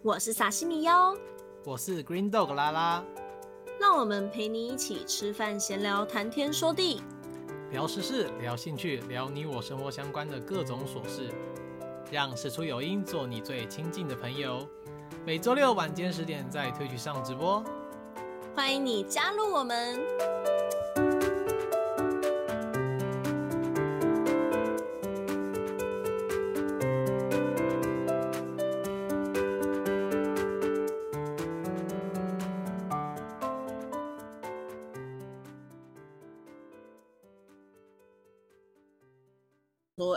我是萨西米哟，我是 Green Dog 拉拉，让我们陪你一起吃饭闲聊，谈天说地，聊时事，聊兴趣，聊你我生活相关的各种琐事，让事出有因做你最亲近的朋友。每周六晚间十点在推剧上直播，欢迎你加入我们。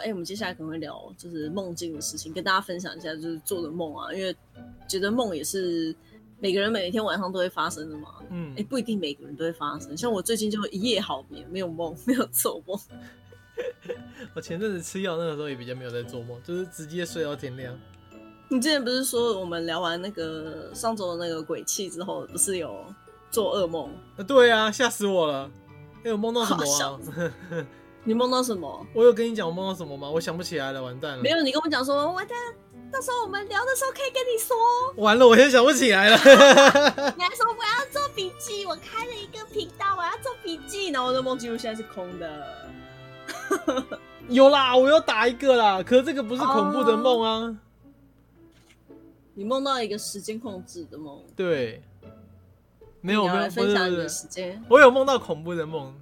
哎、欸，我们接下来可能会聊就是梦境的事情，跟大家分享一下，就是做的梦啊，因为觉得梦也是每个人每一天晚上都会发生的嘛。嗯，哎、欸，不一定每个人都会发生。像我最近就一夜好眠，没有梦，没有做梦。我前阵子吃药那个时候也比较没有在做梦，就是直接睡到天亮。你之前不是说我们聊完那个上周的那个鬼气之后，不是有做噩梦？啊，对啊，吓死我了！哎、欸，我梦到什么啊？你梦到什么？我有跟你讲我梦到什么吗？我想不起来了，完蛋了。没有，你跟我讲说，完蛋，到时候我们聊的时候可以跟你说。完了，我现在想不起来了。你还说我要做笔记，我开了一个频道，我要做笔记，然后我的梦记录现在是空的。有啦，我要打一个啦，可是这个不是恐怖的梦啊。Oh, 你梦到一个时间控制的梦？对。没有，没有分享你的时间。我有梦到恐怖的梦，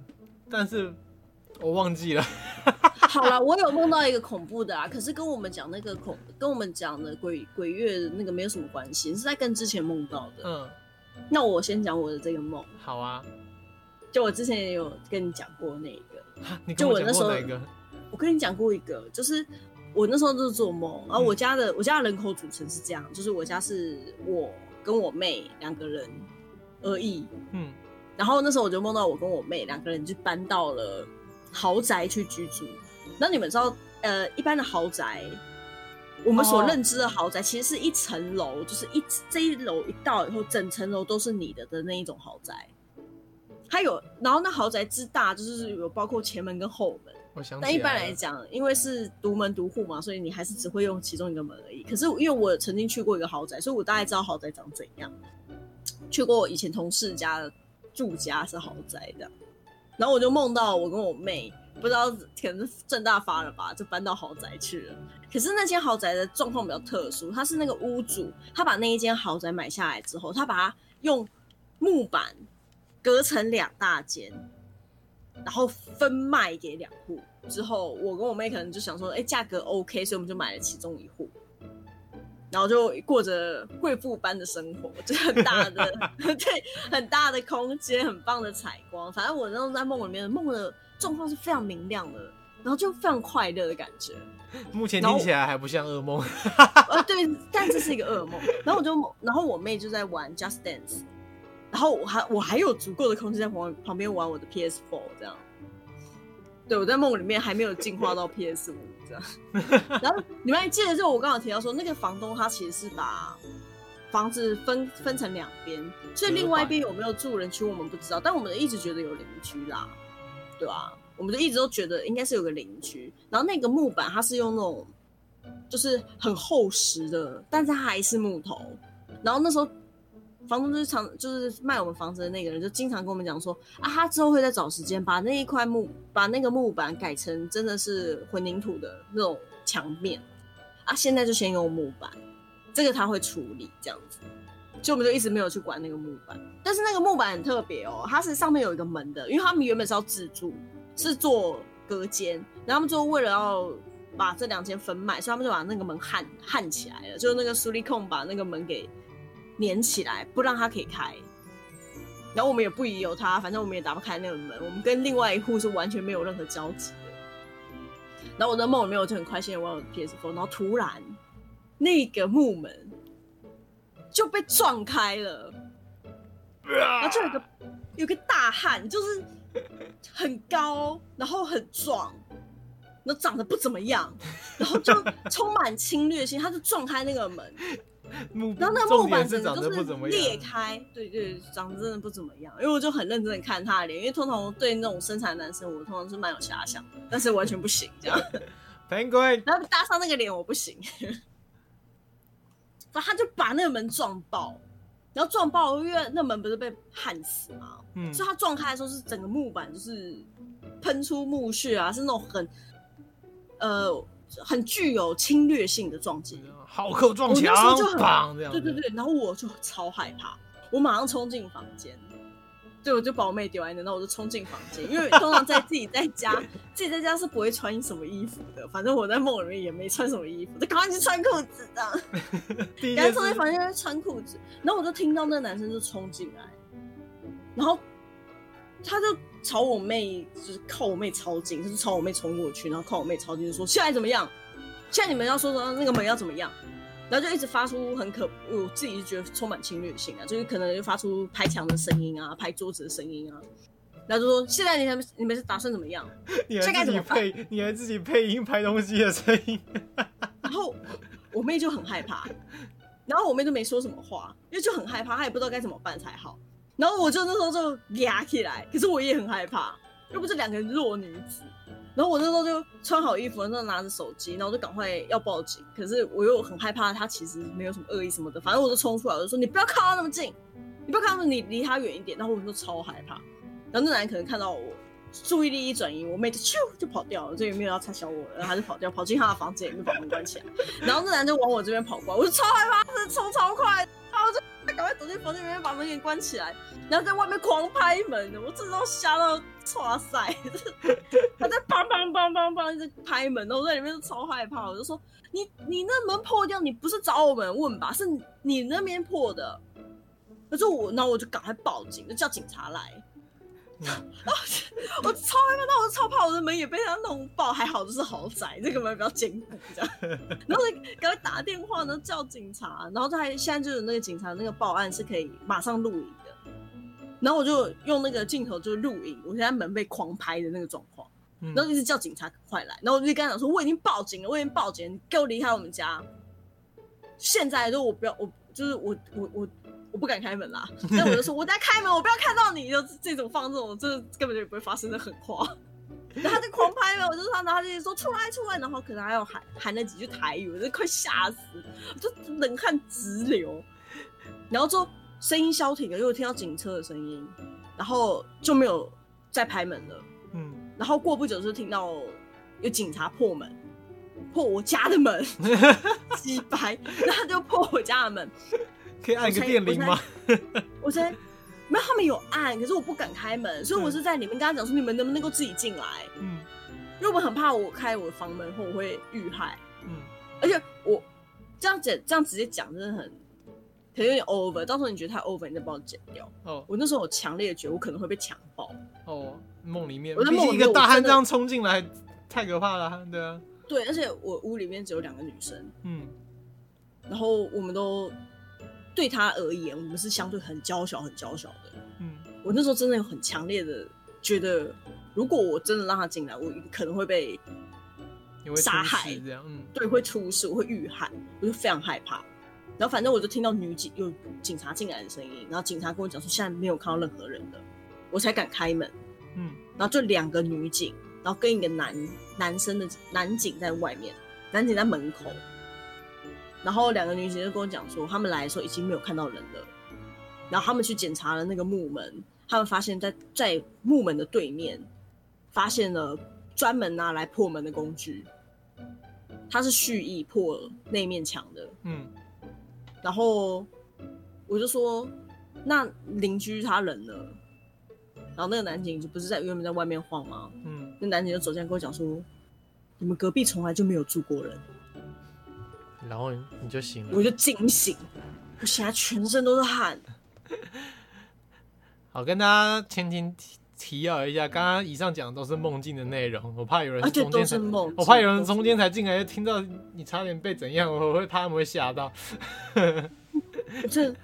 但是。我忘记了。好了，我有梦到一个恐怖的啊，可是跟我们讲那个恐，跟我们讲的鬼鬼月那个没有什么关系，是在跟之前梦到的。嗯，那我先讲我的这个梦。好啊，就我之前也有跟你讲过那个。你跟我讲过哪个？我跟你讲过一个，就是我那时候就是做梦，然后我家的、嗯、我家的人口组成是这样，就是我家是我跟我妹两个人而已。嗯，然后那时候我就梦到我跟我妹两个人就搬到了。豪宅去居住，那你们知道，呃，一般的豪宅，我们所认知的豪宅，其实是一层楼，就是一这一楼一到以后，整层楼都是你的的那一种豪宅。还有，然后那豪宅之大，就是有包括前门跟后门。我想，但一般来讲，因为是独门独户嘛，所以你还是只会用其中一个门而已。可是因为我曾经去过一个豪宅，所以我大概知道豪宅长怎样。去过我以前同事家的住家是豪宅的。然后我就梦到我跟我妹，不知道可能是政大发了吧，就搬到豪宅去了。可是那间豪宅的状况比较特殊，他是那个屋主，他把那一间豪宅买下来之后，他把它用木板隔成两大间，然后分卖给两户。之后我跟我妹可能就想说，哎，价格 OK，所以我们就买了其中一户。然后就过着贵妇般的生活，就很大的 对，很大的空间，很棒的采光。反正我那时候在梦里面，梦的状况是非常明亮的，然后就非常快乐的感觉。目前听起来还不像噩梦。呃，对，但这是一个噩梦。然后我就，然后我妹就在玩 Just Dance，然后我还我还有足够的空间在旁旁边玩我的 PS4 这样。对，我在梦里面还没有进化到 PS 五 然后你们还记得就我刚刚提到说，那个房东他其实是把房子分分成两边，所以另外一边有没有住人区我们不知道，但我们一直觉得有邻居啦，对吧、啊？我们就一直都觉得应该是有个邻居，然后那个木板它是用那种就是很厚实的，但是它还是木头，然后那时候。房东就是常就是卖我们房子的那个人，就经常跟我们讲说啊，他之后会再找时间把那一块木把那个木板改成真的是混凝土的那种墙面啊，现在就先用木板，这个他会处理这样子，就我们就一直没有去管那个木板。但是那个木板很特别哦，它是上面有一个门的，因为他们原本是要自住，是做隔间，然后他们就为了要把这两间分卖，所以他们就把那个门焊焊起来了，就是那个苏利控把那个门给。粘起来，不让它可以开，然后我们也不疑有他，反正我们也打不开那个门。我们跟另外一户是完全没有任何交集的。然后我在梦里面，我就很开心的玩我的 PS4，然后突然那个木门就被撞开了，然后就有个有个大汉，就是很高，然后很壮，然后长得不怎么样，然后就充满侵略性，他就撞开那个门。然后那个木板整个都是裂开，对对，长得真的不怎么样。因为我就很认真的看他的脸，因为通常对那种身材的男生，我通常是蛮有遐想的，但是完全不行这样。Penguin，然后搭上那个脸，我不行。反正他就把那个门撞爆，然后撞爆，因为那门不是被焊死吗？嗯，所以他撞开的时候是整个木板就是喷出木屑啊，是那种很呃很具有侵略性的撞击，浩克撞墙，棒这样，对对对，然后我就超害怕，我马上冲进房间。对，我就把我妹丢在那，然后我就冲进房间，因为通常在自己在家，自己在家是不会穿什么衣服的。反正我在梦里面也没穿什么衣服，就赶快去穿裤子这样。赶快冲进房间穿裤子，然后我就听到那个男生就冲进来，然后他就朝我妹，就是靠我妹超近，就是朝我妹冲过去，然后靠我妹超近，就说现在怎么样？现在你们要说说那个门要怎么样？然后就一直发出很可，我自己就觉得充满侵略性啊，就是可能就发出拍墙的声音啊，拍桌子的声音啊。然后就说：“现在你们你们是打算怎么样？你还自己配，你还自己配音拍东西的声音。”然后我妹就很害怕，然后我妹就没说什么话，因为就很害怕，她也不知道该怎么办才好。然后我就那时候就压起来，可是我也很害怕，又不是两个弱女子。然后我那时候就穿好衣服，然后拿着手机，然后就赶快要报警。可是我又很害怕，他其实没有什么恶意什么的。反正我就冲出来，我就说：“你不要靠他那么近，你不要靠他那么，你离他远一点。”然后我们就超害怕。然后那男人可能看到我注意力一转移，我妹就咻就跑掉了，这也没有要插小我，然后他就跑掉，跑进他的房间里面把门关起来。然后那男人就往我这边跑过来，我就超害怕，他冲超快，他赶快躲进房间里面，把门给关起来，然后在外面狂拍门，我真的都吓到哇塞。他在砰砰砰砰砰一直拍门，然后我在里面就超害怕。我就说：“你你那门破掉，你不是找我们问吧？是你那边破的。”可是我，然后我就赶快报警，就叫警察来。我超害怕，那我超怕我的门也被他弄爆，还好就是豪宅，这个门比较坚固，这样。然后赶快打电话，然后叫警察，然后他还现在就是那个警察那个报案是可以马上录影的。然后我就用那个镜头就录影，我现在门被狂拍的那个状况，然后一直叫警察快来，然后我就跟他讲说我已经报警了，我已经报警了，你给我离开我们家。现在就我不要，我就是我我我。我我不敢开门啦，但我就说我在开门，我不要看到你，就这种放这种，这根本就不会发生的狠话。然后他就狂拍门，我就说他，然后他就说出来出来，然后可能还要喊喊了几句台语，我就快吓死，我就冷汗直流。然后之后声音消停了，因为我听到警车的声音，然后就没有再拍门了。嗯，然后过不久就听到有警察破门，破我家的门，几百，然后他就破我家的门。可以按一个电铃吗？我才没有，他们有按，可是我不敢开门，所以我是在里面跟他讲说：“你们能不能够自己进来？”嗯，因为我很怕我开我的房门后我会遇害。嗯，而且我这样剪这样直接讲真的很可能有点 over，到时候你觉得太 over，你再帮我剪掉。哦，我那时候有强烈的觉得我可能会被强暴。哦，梦里面，我在梦里面一个大汉这样冲进来，太可怕了。对啊，对，而且我屋里面只有两个女生。嗯，然后我们都。对他而言，我们是相对很娇小、很娇小的。嗯，我那时候真的有很强烈的觉得，如果我真的让他进来，我可能会被杀害。这样，嗯，对，会出事，我会遇害，我就非常害怕。然后反正我就听到女警有警察进来的声音，然后警察跟我讲说现在没有看到任何人了，我才敢开门。嗯，然后就两个女警，然后跟一个男男生的男警在外面，男警在门口。然后两个女警就跟我讲说，他们来的时候已经没有看到人了。然后他们去检查了那个木门，他们发现在在木门的对面，发现了专门拿来破门的工具。他是蓄意破那面墙的。嗯。然后我就说，那邻居他人呢？然后那个男警就不是在原本在外面晃吗？嗯。那男警就走进来跟我讲说，你们隔壁从来就没有住过人。然后你就醒了，我就惊醒，我现在全身都是汗。好，跟大家前情提提要一下，刚刚以上讲的都是梦境的内容，我怕有人中间才，我怕有人中间才进来，听到你差点被怎样，我会怕他们会吓到。我这，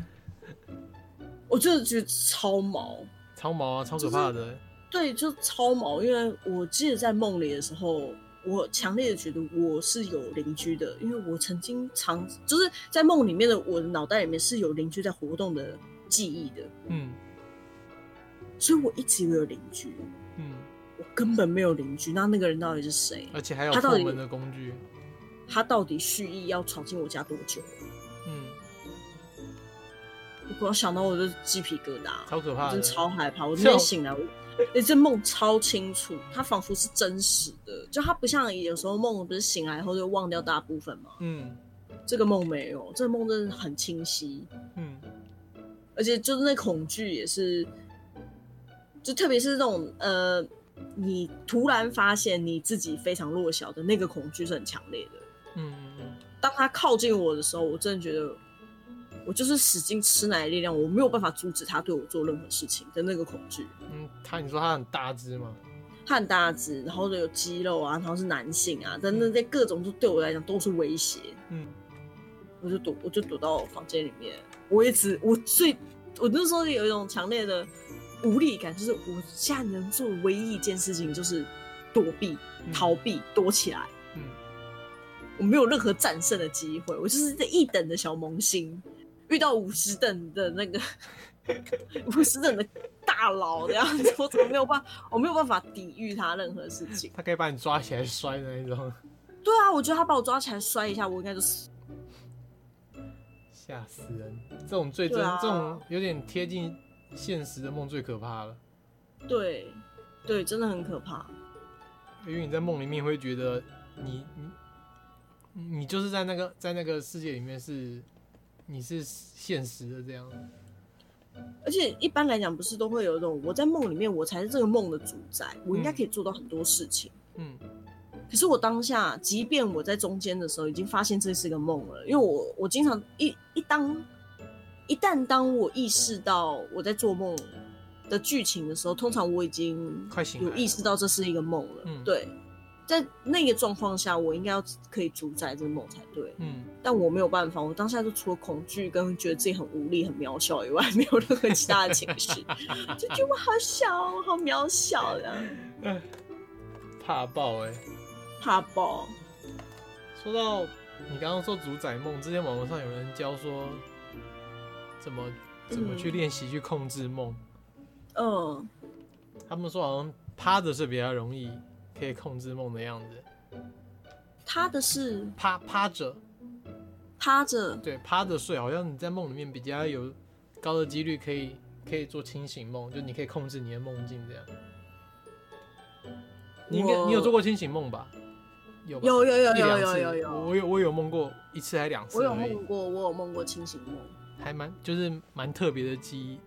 我真的觉得超毛，超毛啊，超可怕的。就是、对，就超毛，因为我记得在梦里的时候。我强烈的觉得我是有邻居的，因为我曾经常就是在梦里面的我的脑袋里面是有邻居在活动的记忆的，嗯，所以我一直以为有邻居，嗯，我根本没有邻居，那那个人到底是谁？而且还有破门的工具，他到底蓄意要闯进我家多久？嗯，我想到我就鸡皮疙瘩，超可怕，真超害怕。我 今天醒来，我哎，这梦超清楚，它仿佛是真实的，就它不像有时候梦不是醒来后就忘掉大部分嘛？嗯，这个梦没有，这个梦真的很清晰。嗯，而且就是那恐惧也是，就特别是这种呃，你突然发现你自己非常弱小的那个恐惧是很强烈的。嗯嗯嗯，当他靠近我的时候，我真的觉得。我就是使劲吃奶的力量，我没有办法阻止他对我做任何事情的那个恐惧。嗯，他你说他很大只吗？他很大只，然后有肌肉啊，然后是男性啊，但那些各种都对我来讲都是威胁。嗯，我就躲，我就躲到房间里面。我一直，我最，我那时候有一种强烈的无力感，就是我现在能做唯一一件事情就是躲避、逃避、躲起来。嗯，我没有任何战胜的机会，我就是这一等的小萌新。遇到五十等的那个 五十等的大佬这样子，我怎么没有办法？我没有办法抵御他任何事情。他可以把你抓起来摔的那种。对啊，我觉得他把我抓起来摔一下，我应该就死。吓死人！这种最真，啊、这种有点贴近现实的梦最可怕了。对，对，真的很可怕。因为你在梦里面会觉得你你你就是在那个在那个世界里面是。你是现实的这样，而且一般来讲，不是都会有一种我在梦里面，我才是这个梦的主宰，我应该可以做到很多事情。嗯，可是我当下，即便我在中间的时候，已经发现这是一个梦了，因为我我经常一一当一旦当我意识到我在做梦的剧情的时候，通常我已经快醒，有意识到这是一个梦了。嗯，对。在那个状况下，我应该要可以主宰这个梦才对。嗯，但我没有办法，我当下就除了恐惧跟觉得自己很无力、很渺小以外，没有任何其他的情绪，就觉得我好小，好渺小的。怕爆哎、欸，怕爆。说到你刚刚说主宰梦，之前网络上有人教说怎么怎么去练习去控制梦。嗯，他们说好像趴着是比较容易。可以控制梦的样子，他的是趴趴着，趴着，对，趴着睡，好像你在梦里面比较有高的几率可以可以做清醒梦，就你可以控制你的梦境这样。你应该你有做过清醒梦吧？有有有有有有有有，我有我有梦过一次还两次。我有梦过，我有梦过清醒梦，还蛮就是蛮特别的记忆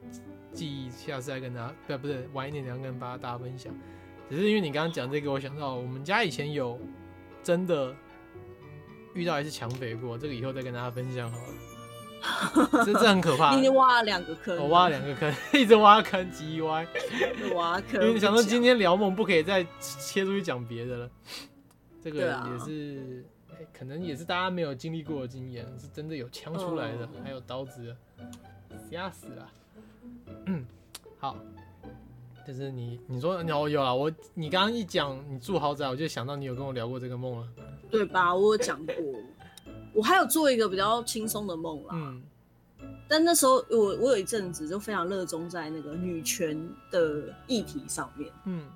记忆，下次再跟大家不不是晚一点再跟大家分享。只是因为你刚刚讲这个，我想到我们家以前有真的遇到一次抢匪过，这个以后再跟大家分享好了。这这很可怕。你挖了两个坑，我挖了两个坑，一直挖坑，叽歪。挖坑。因为你想说今天聊梦，不可以再切出去讲别的了。这个也是，欸，可能也是大家没有经历过的经验，是真的有枪出来的，嗯，还有刀子的，吓死了。嗯，好。就是你，你说你有啊？我你刚刚一讲你住豪宅，我就想到你有跟我聊过这个梦了，对吧？我有讲过，我还有做一个比较轻松的梦啦。嗯，但那时候我我有一阵子就非常热衷在那个女权的议题上面，嗯，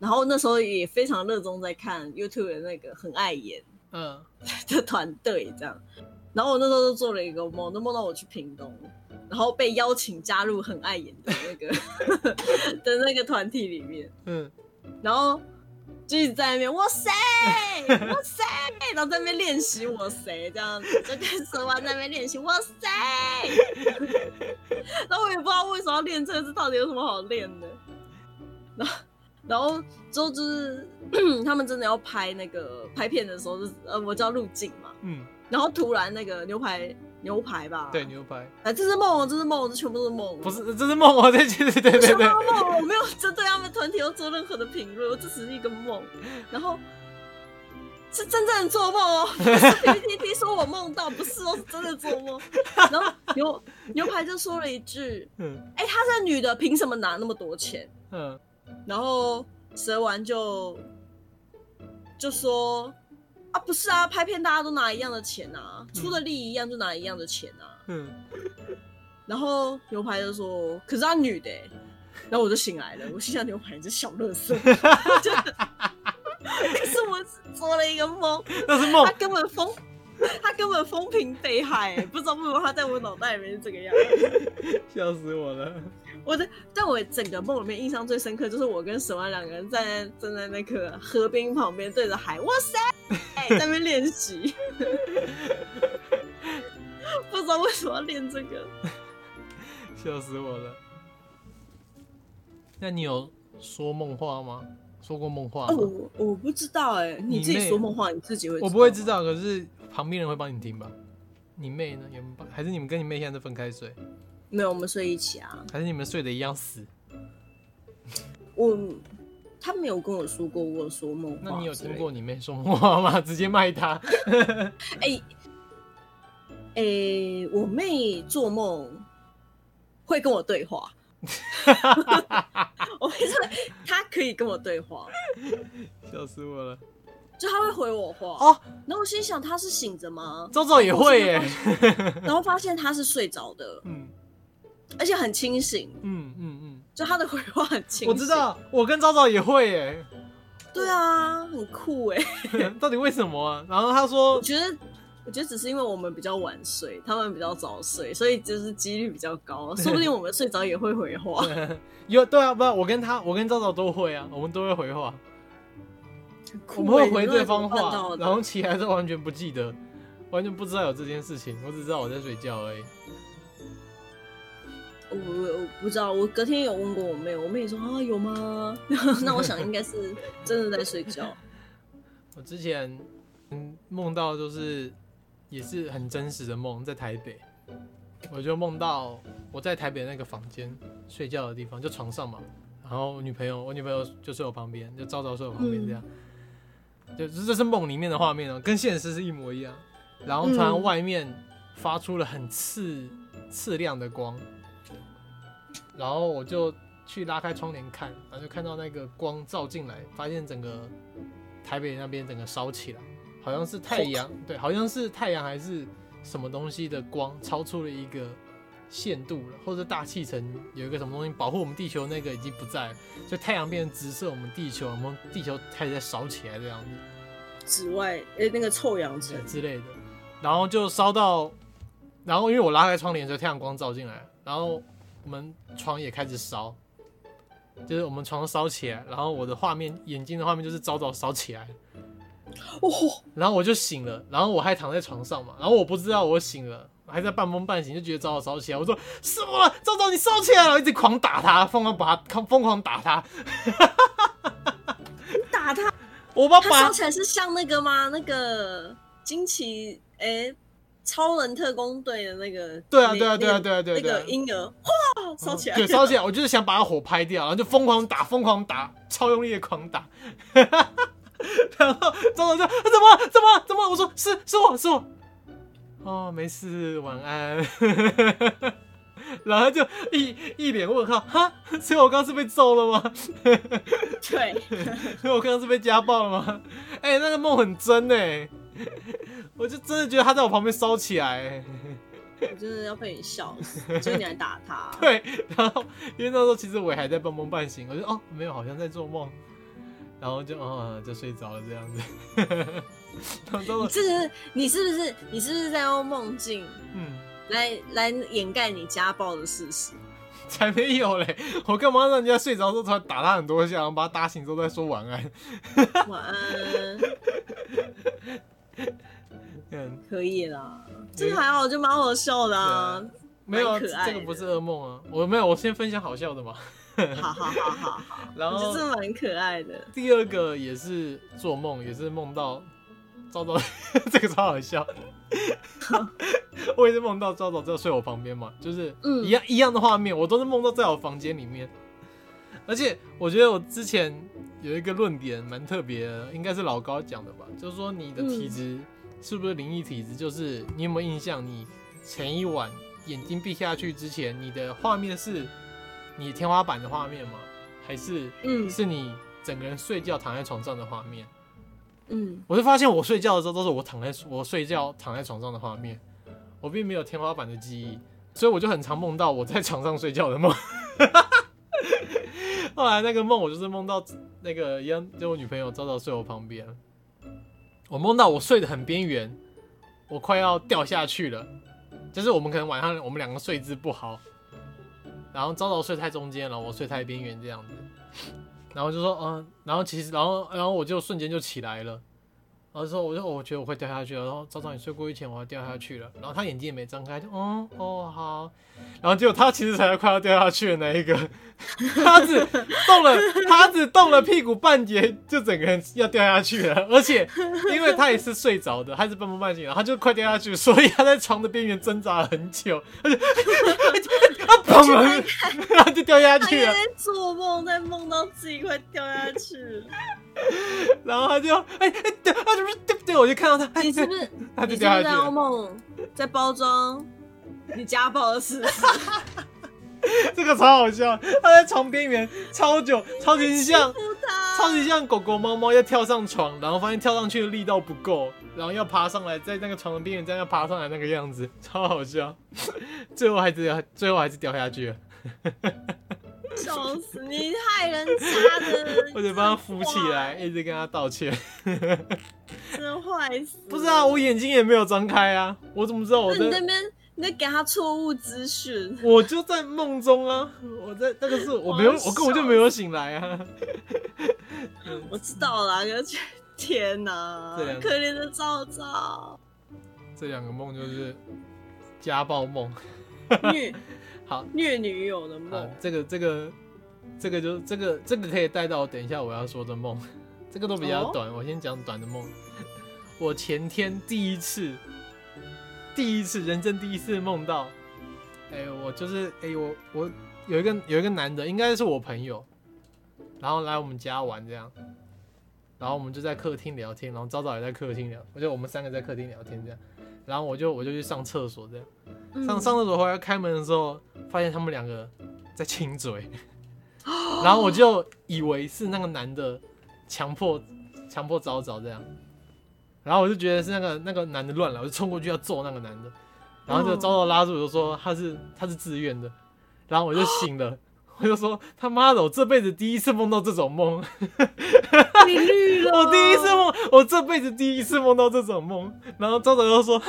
然后那时候也非常热衷在看 YouTube 的那个很爱演嗯的团队这样，然后我那时候就做了一个梦，都梦到我去屏东。然后被邀请加入很爱演的那个 的那个团体里面，嗯，然后就一直在那边哇塞哇塞，然后在那边练习哇塞这样子，就跟蛇丸在那边练习哇塞，然后我也不知道为什么要练这个，这到底有什么好练的？然后然后之后就是 他们真的要拍那个拍片的时候，就是呃我叫入镜嘛，嗯，然后突然那个牛排。牛排吧，对牛排。哎，这是梦，这是梦，这全部都是梦。不是，这是梦，我在对对对对对。梦，我没有针对他们团体要做任何的评论，我这只是一个梦。然后是真正的做梦哦，不是 PPT 说我梦到，不是哦，是真的做梦。然后牛牛排就说了一句：“嗯，哎，她是女的，凭什么拿那么多钱？”嗯，然后蛇丸就就说。啊，不是啊，拍片大家都拿一样的钱啊，嗯、出的力一样就拿一样的钱啊。嗯。然后牛排就说：“可是她女的。”然后我就醒来了，我心想：“牛排，你这小乐色。”可是我做了一个梦，那是梦，他根本风，他根本风平被害，不知道为什么他在我脑袋里面是这个样子，笑死我了。我的，但我整个梦里面印象最深刻，就是我跟沈万两个人站在站在那个河边旁边，对着海，哇塞，在那边练习。不知道为什么要练这个，笑死我了。那你有说梦话吗？说过梦话吗？哦，我不知道哎，你自己说梦话，你自己会？我不会知道，可是旁边人会帮你听吧？你妹呢？有没有？还是你们跟你妹现在都分开睡？没有，我们睡一起啊。还是你们睡的一样死？我他没有跟我说过我说梦话。那你有听过你妹说梦话吗？直接卖他。哎 哎、欸欸，我妹做梦会跟我对话。我跟你说，她可以跟我对话，笑死我了。就他会回我话哦。然后我心想，他是醒着吗？周周也会耶。然后发现他是睡着的。嗯。而且很清醒，嗯嗯嗯，就他的回话很清醒。我知道，我跟昭昭也会耶。对啊，很酷哎。到底为什么啊？然后他说，我觉得，我觉得只是因为我们比较晚睡，他们比较早睡，所以就是几率比较高。说不定我们睡着也会回话。有对啊，不，我跟他，我跟昭昭都会啊，我们都会回话。我们会回对方话，然后起来是完全不记得，完全不知道有这件事情，我只知道我在睡觉而已。我我不知道，我隔天有问过我妹，我妹说啊有吗？那我想应该是真的在睡觉。我之前嗯梦到就是也是很真实的梦，在台北，我就梦到我在台北那个房间睡觉的地方，就床上嘛，然后我女朋友我女朋友就睡我旁边，就照照睡我旁边这样，嗯、就这是梦里面的画面哦，跟现实是一模一样。然后突然外面发出了很刺刺亮的光。然后我就去拉开窗帘看，然后就看到那个光照进来，发现整个台北那边整个烧起来，好像是太阳，对，好像是太阳还是什么东西的光超出了一个限度了，或者大气层有一个什么东西保护我们地球，那个已经不在了，就太阳变成直射我们地球，我们地球开始在烧起来这样子，紫外诶，那个臭氧层之类的，然后就烧到，然后因为我拉开窗帘，所以太阳光照进来，然后。我们床也开始烧，就是我们床烧起来，然后我的画面，眼睛的画面就是早早烧起来，哦，然后我就醒了，然后我还躺在床上嘛，然后我不知道我醒了，还在半梦半醒，就觉得早早烧起来，我说师傅，早早你烧起来了，一直狂打他，疯狂把他，疯狂打他，打他，我把他烧起来是像那个吗？那个惊奇哎。欸超人特工队的那个，对啊，对啊，对啊，对啊，对啊，那个婴儿，哗，烧起来，对，烧起来，我就是想把他火拍掉，然后就疯狂打，疯狂打，超用力的狂打，然后张总就怎么怎么怎么，我说是是我是我，哦，没事，晚安，然后就一一脸问号，哈，所以我刚刚是被揍了吗？对，所以我刚刚是被家暴了吗？哎、欸，那个梦很真哎。我就真的觉得他在我旁边烧起来，我真的要被你笑死，就是你来打他。对，然后因为那时候其实我也还在半梦半醒，我就哦没有，好像在做梦，然后就哦就睡着了这样子。你这是你是不是你是不是在用梦境嗯来来掩盖你家暴的事实？才没有嘞！我干嘛让人家睡着之后突然打他很多下，然后把他打醒之后再说晚安？晚安。嗯，可以啦，这个还好，就蛮好笑的啊。没有，这个不是噩梦啊。我没有，我先分享好笑的嘛。好好好好好。然后这蛮可爱的。第二个也是做梦，也是梦到昭昭，这个超好笑。我也是梦到昭昭在睡我旁边嘛，就是一样一样的画面，我都是梦到在我房间里面。而且我觉得我之前有一个论点蛮特别的，应该是老高讲的吧，就是说你的体质是不是灵异体质？就是你有没有印象，你前一晚眼睛闭下去之前，你的画面是你天花板的画面吗？还是嗯，是你整个人睡觉躺在床上的画面？嗯，我就发现我睡觉的时候都是我躺在我睡觉躺在床上的画面，我并没有天花板的记忆，所以我就很常梦到我在床上睡觉的梦。后来那个梦我就是梦到那个一样，就我女朋友早早睡我旁边，我梦到我睡得很边缘，我快要掉下去了，就是我们可能晚上我们两个睡姿不好，然后朝朝睡太中间了，我睡太边缘这样子，然后就说嗯，然后其实然后然后我就瞬间就起来了。然后说，我就我觉得我会掉下去了。然后早早你睡过一前，我要掉下去了。然后他眼睛也没睁开，就哦哦好。然后结果他其实才快要掉下去的那一个，他只动了，他只动了屁股半截，就整个人要掉下去了。而且因为他也是睡着的，他是半梦半醒，然后他就快掉下去，所以他在床的边缘挣扎了很久，他就他砰，然后就掉下去了。他在做梦，在梦到自己快掉下去了。然后他就哎哎对，他就是对对，我就看到他，你是不是？他就掉下去了。你是不是在梦，在包装你家暴的事实。这个超好笑，他在床边缘超久，超级像，超级像狗狗猫猫要跳上床，然后发现跳上去的力道不够，然后要爬上来，在那个床的边缘这样要爬上来那个样子，超好笑。最后还是，最后还是掉下去了。笑死你，害人家的！我得帮他扶起来，一直跟他道歉。真坏死！不是啊，我眼睛也没有张开啊，我怎么知道我在？你那边你在给他错误资讯。我就在梦中啊，我在那个是我没有，我根本就没有醒来啊。我知道了，而且天哪，可怜的昭昭。这两个梦就是家暴梦。好，虐女友的梦，这个这个这个就这个这个可以带到等一下我要说的梦，这个都比较短，哦、我先讲短的梦。我前天第一次，第一次人生第一次梦到，哎、欸，我就是哎、欸、我我有一个有一个男的，应该是我朋友，然后来我们家玩这样，然后我们就在客厅聊天，然后早早也在客厅聊，我就我们三个在客厅聊天这样，然后我就我就去上厕所这样。上上厕所回来开门的时候，发现他们两个在亲嘴，然后我就以为是那个男的强迫强迫早早这样，然后我就觉得是那个那个男的乱了，我就冲过去要揍那个男的，然后就早早拉住我就说他是他是自愿的，然后我就醒了，我就说他妈的，我这辈子第一次梦到这种梦，你绿。了，我第一次梦，我这辈子第一次梦到这种梦，然后昭昭又说。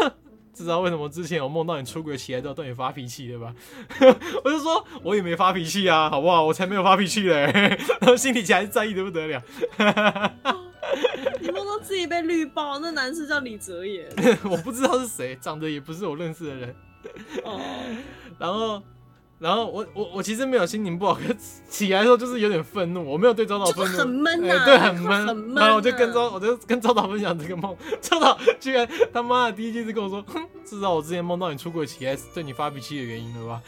知道为什么之前我梦到你出轨起来都要对你发脾气对吧？我就说我也没发脾气啊，好不好？我才没有发脾气嘞，然后心里其实还是在意的不得了。你梦到自己被绿爆，那男生叫李泽言，我不知道是谁，长得也不是我认识的人。哦，然后。然后我我我其实没有心情不好，可是起来的时候就是有点愤怒，我没有对昭导愤怒，很闷啊，欸、对，很闷。很闷啊、然后我就跟昭，我就跟昭导分享这个梦，昭导居然他妈的第一句是跟我说，哼，至少我之前梦到你出轨起来是对你发脾气的原因了吧？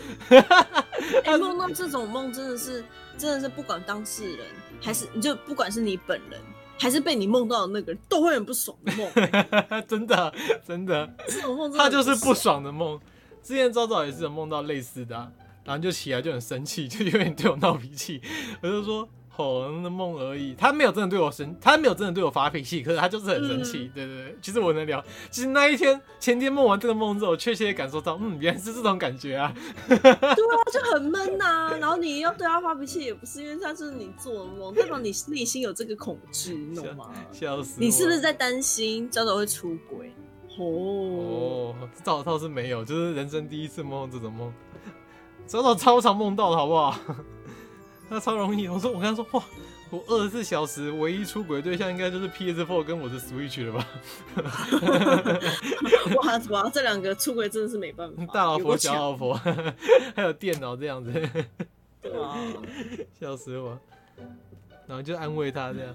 哎、欸，梦到这种梦真的是真的是不管当事人还是你就不管是你本人还是被你梦到的那个人都会很不爽的梦，真的真的，这种梦他就是不爽的梦。之前昭昭也是有梦到类似的、啊。然后就起来就很生气，就有点对我闹脾气。我就说：“吼，那梦而已。”他没有真的对我生，他没有真的对我发脾气，可是他就是很生气。嗯、对对对，其实我能聊。其实那一天前天梦完这个梦之后，我确切感受到，嗯，原来是这种感觉啊。对啊，就很闷呐、啊。然后你要对他发脾气，也不是因为他是你做的梦，代表你内心有这个恐惧，你懂吗？笑死！你是不是在担心昭昭会出轨？哦，这倒倒是没有，就是人生第一次梦这种梦。真的超常梦到的好不好？那超容易。我说，我跟他说，哇，我二十四小时唯一出轨对象应该就是 PS4 跟我的 Switch 了吧？哇哇，这两个出轨真的是没办法。大老婆、小老婆，还有电脑这样子，对啊，笑死我。然后就安慰他这样。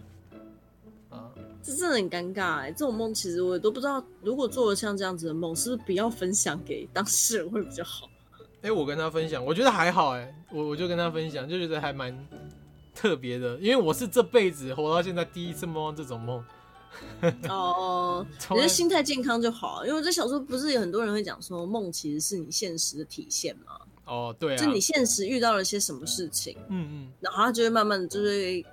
啊，这真的很尴尬哎。这种梦其实我也都不知道，如果做了像这样子的梦，是不是不要分享给当事人会比较好？哎、欸，我跟他分享，我觉得还好哎，我我就跟他分享，就觉得还蛮特别的，因为我是这辈子活到现在第一次梦到这种梦。哦，觉得心态健康就好，因为我在小时候不是有很多人会讲说，梦其实是你现实的体现吗。哦，对啊，就你现实遇到了些什么事情，嗯嗯，然后他就会慢慢的就是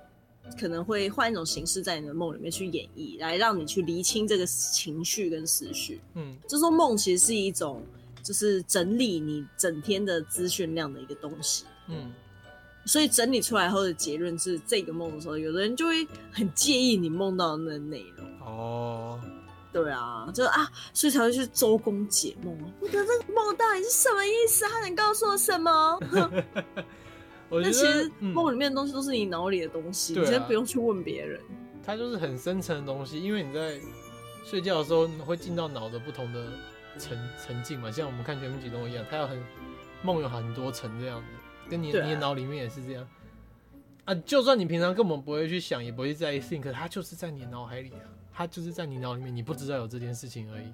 可能会换一种形式在你的梦里面去演绎，来让你去厘清这个情绪跟思绪。嗯，就说梦其实是一种。就是整理你整天的资讯量的一个东西，嗯，所以整理出来后的结论是这个梦的时候，有的人就会很介意你梦到的那个内容。哦，对啊，就啊，所以才会去周公解梦。我觉得这个梦到底是什么意思？他能告诉我什么？那其实梦里面的东西都是你脑里的东西，嗯、你先不用去问别人。它就是很深层的东西，因为你在睡觉的时候会进到脑的不同的层层境嘛，像我们看全民启动一样，它要很梦有很多层这样子，跟你、啊、你的脑里面也是这样啊。就算你平常根本不会去想，也不会在意 think，它就是在你脑海里啊。它就是在你脑里面，你不知道有这件事情而已。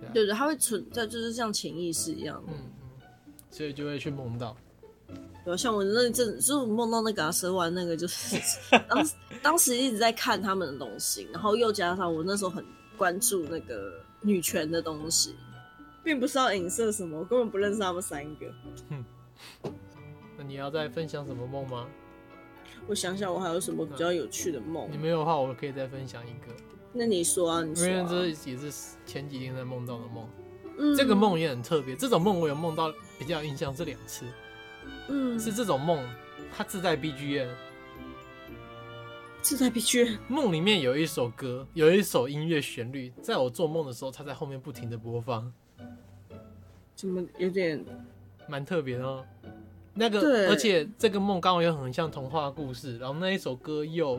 对、啊、对，它会存在，就是像潜意识一样。嗯嗯，所以就会去梦到。对，像我那阵，就是梦到那个阿蛇丸，那个就是当当时一直在看他们的东西，然后又加上我那时候很关注那个女权的东西，并不是要影射什么，我根本不认识他们三个。哼，那你要再分享什么梦吗？我想想，我还有什么比较有趣的梦？啊？你没有的话，我可以再分享一个。那你说啊，你说啊。因为这也是前几天在梦到的梦。嗯。这个梦也很特别，这种梦我有梦到比较有印象，这两次。嗯。是这种梦，它自带 BGM。梦里面有一首歌，有一首音乐旋律，在我做梦的时候，它在后面不停的播放。怎么有点？蛮特别的哦。那个，而且这个梦刚好又很像童话故事，然后那一首歌又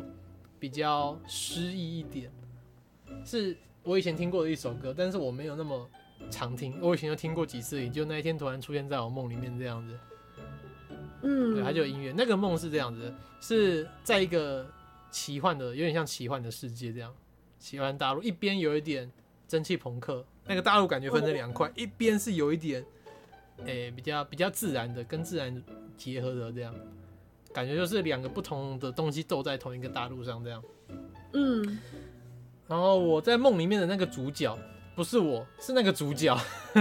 比较诗意一点，是我以前听过的一首歌，但是我没有那么常听，我以前就听过几次，也就那一天突然出现在我梦里面这样子。嗯，对，它就有音乐。那个梦是这样子，是在一个奇幻的，有点像奇幻的世界这样，奇幻大陆一边有一点蒸汽朋克，那个大陆感觉分成两块，一边是有一点。诶、欸，比较比较自然的，跟自然结合的这样，感觉就是两个不同的东西斗在同一个大陆上这样。嗯，然后我在梦里面的那个主角不是我，是那个主角。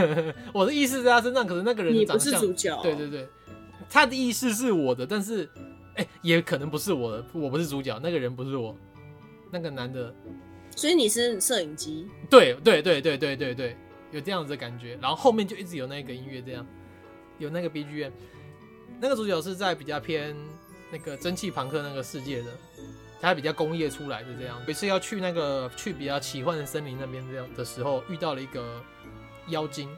我的意识在他身上，可是那个人长相，你不是主角。对对对，他的意识是我的，但是哎、欸，也可能不是我的，我不是主角，那个人不是我，那个男的。所以你是摄影机？对对对对对对对。有这样子的感觉，然后后面就一直有那个音乐，这样有那个 BGM。那个主角是在比较偏那个蒸汽朋克那个世界的，他比较工业出来的这样。每次要去那个去比较奇幻的森林那边这样的时候，遇到了一个妖精，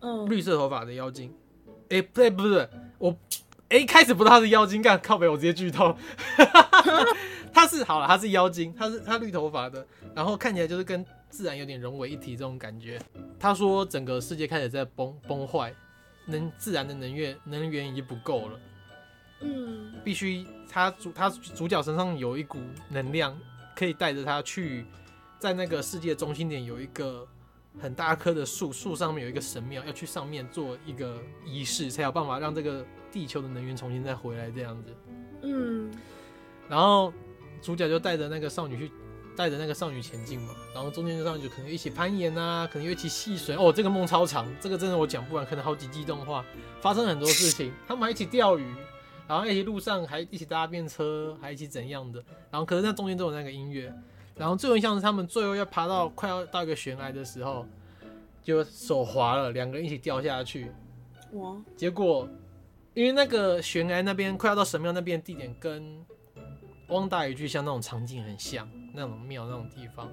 嗯，绿色头发的妖精。哎、欸，不对不对，我哎、欸、一开始不知道他是妖精，干靠北我直接剧透。他是好了，他是妖精，他是他绿头发的，然后看起来就是跟。自然有点融为一体这种感觉。他说整个世界开始在崩崩坏，能自然的能源能源已经不够了。嗯，必须他主他主角身上有一股能量，可以带着他去，在那个世界中心点有一个很大棵的树，树上面有一个神庙，要去上面做一个仪式，才有办法让这个地球的能源重新再回来这样子。嗯，然后主角就带着那个少女去。带着那个少女前进嘛，然后中间少女就可能一起攀岩啊，可能一起戏水哦。这个梦超长，这个真的我讲不完，可能好几季动画，发生很多事情。他们还一起钓鱼，然后一起路上还一起搭便车，还一起怎样的。然后可是那中间都有那个音乐，然后最后像是他们最后要爬到快要到一个悬崖的时候，就手滑了，两个人一起掉下去。哇！结果因为那个悬崖那边快要到神庙那边地点跟。汪达与巨像那种场景很像，那种庙那种地方，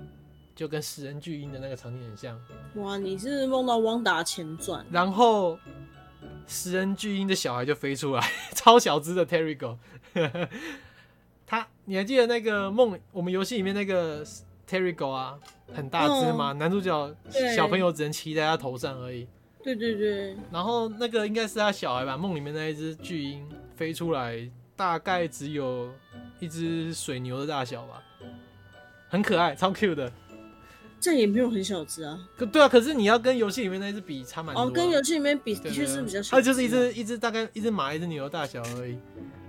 就跟食人巨婴的那个场景很像。哇，你是梦到汪达前传，然后食人巨婴的小孩就飞出来，超小只的 Terrigal。他，你还记得那个梦？我们游戏里面那个 Terrigal 啊，很大只吗？嗯、男主角小朋友只能骑在他头上而已。对对对。然后那个应该是他小孩吧？梦里面那一只巨鹰飞出来，大概只有。一只水牛的大小吧，很可爱，超 Q 的。这也没有很小只啊。可对啊，可是你要跟游戏里面那只比，差蛮多。哦，跟游戏里面比，的确是比较小。它就是一只一只大概一只马一只牛的大小而已，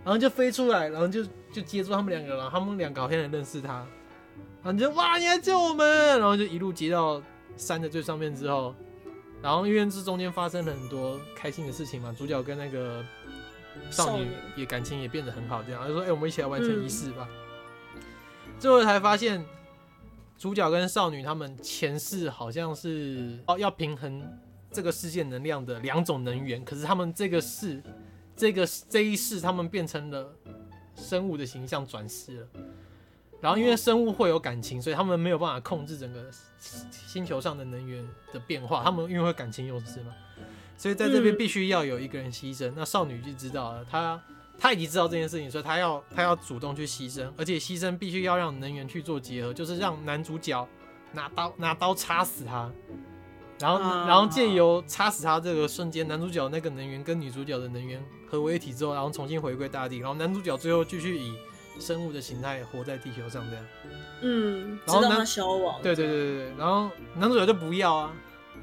然后就飞出来，然后就就接住他们两个然后。他们两个好像也认识他，然后你就哇，你来救我们，然后就一路接到山的最上面之后，然后因为这中间发生了很多开心的事情嘛，主角跟那个。少女也感情也变得很好，这样就说：“哎、欸，我们一起来完成仪式吧。嗯”最后才发现，主角跟少女他们前世好像是哦要平衡这个世界能量的两种能源，可是他们这个世这个这一世他们变成了生物的形象转世了，然后因为生物会有感情，所以他们没有办法控制整个星球上的能源的变化。他们因为会感情用事嘛，所以在这边必须要有一个人牺牲。嗯、那少女就知道了，她她已经知道这件事情，所以她要她要主动去牺牲，而且牺牲必须要让能源去做结合，就是让男主角拿刀拿刀插死他，然后、啊、然后借由插死他这个瞬间，男主角那个能源跟女主角的能源合为一体之后，然后重新回归大地，然后男主角最后继续以。生物的形态活在地球上这样，嗯，然后他消亡，对对对对对，然后男主角就不要啊，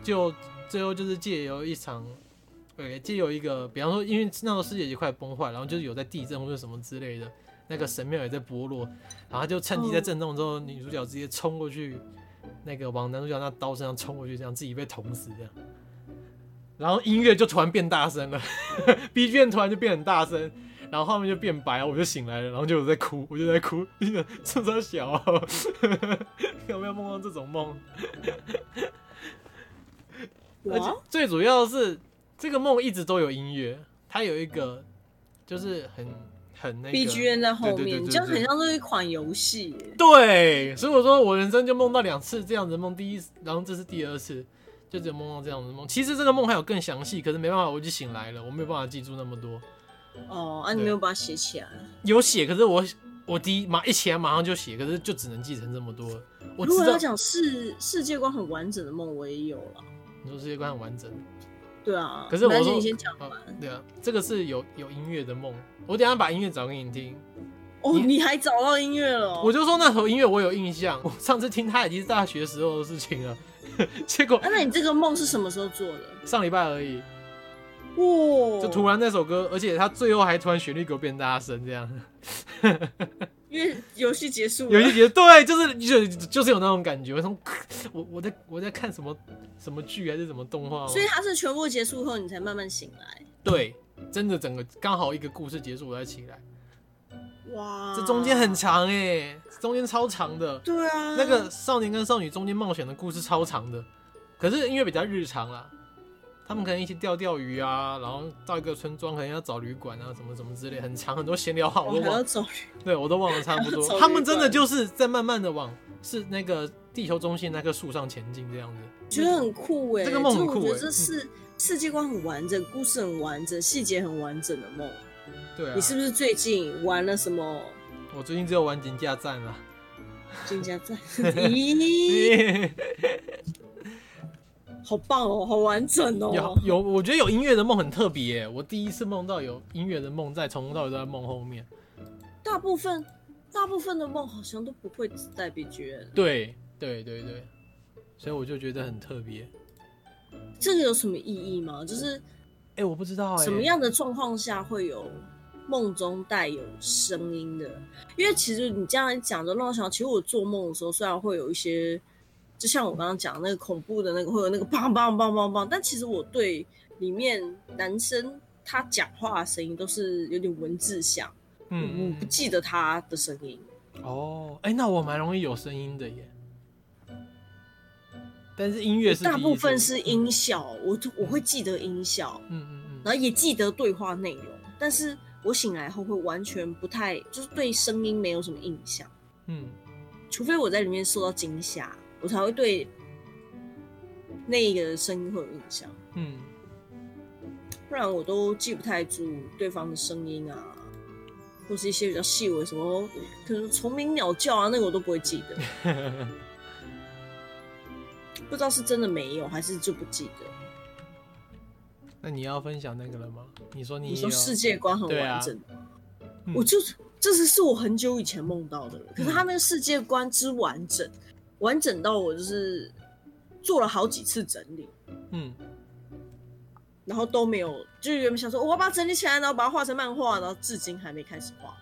就最后就是借由一场，对，借由一个，比方说，因为那时候世界已经快崩坏，然后就是有在地震或者什么之类的，那个神庙也在剥落，然后他就趁机在震动之后，女主角直接冲过去，那个往男主角那刀身上冲过去，这样自己被捅死这样，然后音乐就突然变大声了，BGM 突然就变很大声。然后画面就变白，我就醒来了，然后就在哭，我就在哭，真的这么小，有没有梦到这种梦？而且最主要的是，这个梦一直都有音乐，它有一个就是很很那个 BGM 在后面，就很像是一款游戏。对，所以我说我人生就梦到两次这样子梦，第一，然后这是第二次，就只有梦到这样的梦。其实这个梦还有更详细，可是没办法，我就醒来了，我没有办法记住那么多。哦，啊，你没有把它写起来？有写，可是我我第一马一起来马上就写，可是就只能记成这么多。我如果要讲世世界观很完整的梦，我也有了。你说世界观很完整？对啊。可是我说你先讲完，啊。对啊，这个是有有音乐的梦，我等下把音乐找给你听。哦，你，你还找到音乐了？我就说那首音乐我有印象，我上次听它已经是大学时候的事情了。结果，啊，那你这个梦是什么时候做的？上礼拜而已。哇！就突然那首歌，而且他最后还突然旋律给我变大声，这样。因为游戏结束了。游戏结束，对，就是就就是有那种感觉。我从我我在我在看什么什么剧还是什么动画？所以它是全部结束后你才慢慢醒来。对，真的整个刚好一个故事结束我才起来。哇！这中间很长哎，中间超长的。对啊。那个少年跟少女中间冒险的故事超长的，可是因为比较日常啦。他们可能一起钓钓鱼啊，然后到一个村庄可能要找旅馆啊，什么什么之类，很长很多闲聊话我都忘了。对，我都忘了差不多。他们真的就是在慢慢的往是那个地球中心那棵树上前进这样子。觉得很酷哎、欸，这个梦很酷、欸。我觉得这是、嗯、世界观很完整，故事很完整，细节很完整的梦。对啊。你是不是最近玩了什么？我最近只有玩金家战了。金家战？咦？好棒哦，好完整哦。有有，我觉得有音乐的梦很特别耶。我第一次梦到有音乐的梦，在从头到尾都在梦后面。大部分大部分的梦好像都不会只带 BGM。对对对对，所以我就觉得很特别。这个有什么意义吗？就是，哎、欸，我不知道哎。什么样的状况下会有梦中带有声音的？因为其实你这样讲的让我想，其实我做梦的时候，虽然会有一些。就像我刚刚讲那个恐怖的那个，会有那个砰砰砰砰砰，但其实我对里面男生他讲话的声音都是有点文字像，嗯，我不记得他的声音。哦，哎、欸，那我蛮容易有声音的耶。但是音乐是大部分是音效，嗯、我我会记得音效，嗯嗯嗯，然后也记得对话内容，但是我醒来后会完全不太，就是对声音没有什么印象，嗯，除非我在里面受到惊吓。我才会对那个声音会有印象，嗯，不然我都记不太住对方的声音啊，或是一些比较细微什么，可能虫鸣鸟叫啊，那个我都不会记得，不知道是真的没有还是就不记得。那你要分享那个了吗？你说你，你说世界观很完整，啊嗯、我就这是是我很久以前梦到的，可是他那个世界观之完整。完整到我就是做了好几次整理，嗯，然后都没有，就是原本想说我要把它整理起来，然后把它画成漫画，然后至今还没开始画，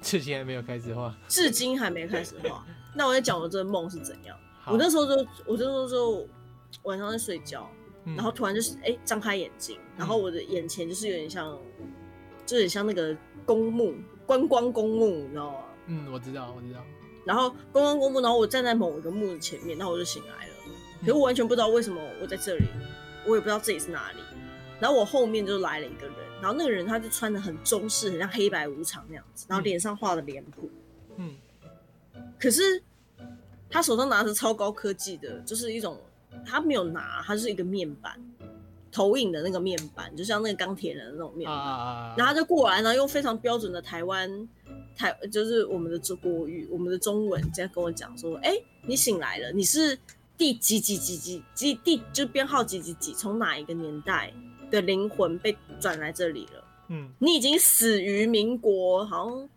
至今还没有开始画，至今还没开始画。那我在讲我这个梦是怎样？我那时候就，我那时候就晚上在睡觉，嗯、然后突然就是哎张开眼睛，然后我的眼前就是有点像，就有点像那个公墓观光公墓，你知道吗？嗯，我知道，我知道。然后公公公墓，然后我站在某一个墓的前面，然后我就醒来了。可是我完全不知道为什么我在这里，我也不知道这里是哪里。然后我后面就来了一个人，然后那个人他就穿的很中式，很像黑白无常那样子，然后脸上画的脸谱。嗯。可是他手上拿着超高科技的，就是一种他没有拿，他就是一个面板，投影的那个面板，就像那个钢铁人的那种面板，啊、然后他就过来，然后用非常标准的台湾台，就是我们的中国语，我们的中文，这样跟我讲说：“哎、欸，你醒来了，你是第几几几几几第，就编号几几几，从哪一个年代的灵魂被转来这里了？嗯，你已经死于民国，好像。”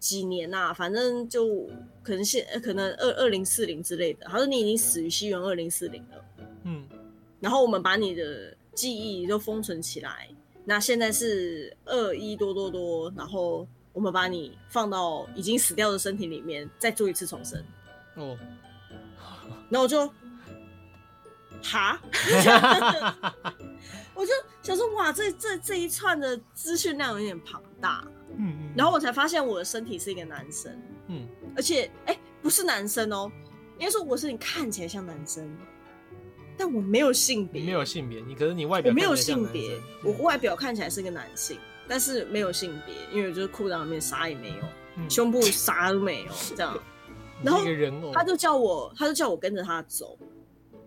几年呐、啊，反正就可能现可能二二零四零之类的。他说你已经死于西元二零四零了，嗯，然后我们把你的记忆都封存起来。那现在是二一多多多，然后我们把你放到已经死掉的身体里面，再做一次重生。哦，然后我就，哈，我就想说，哇，这这这一串的资讯量有点庞大。嗯，嗯，然后我才发现我的身体是一个男生，嗯，而且哎，不是男生哦，应该说我是你看起来像男生，但我没有性别，没有性别，你可是你外表我没有性别，我外表看起来是个男性，但是没有性别，因为就是裤裆里面啥也没有，嗯、胸部啥都没有，这样，然后他就叫我，他就叫我跟着他走。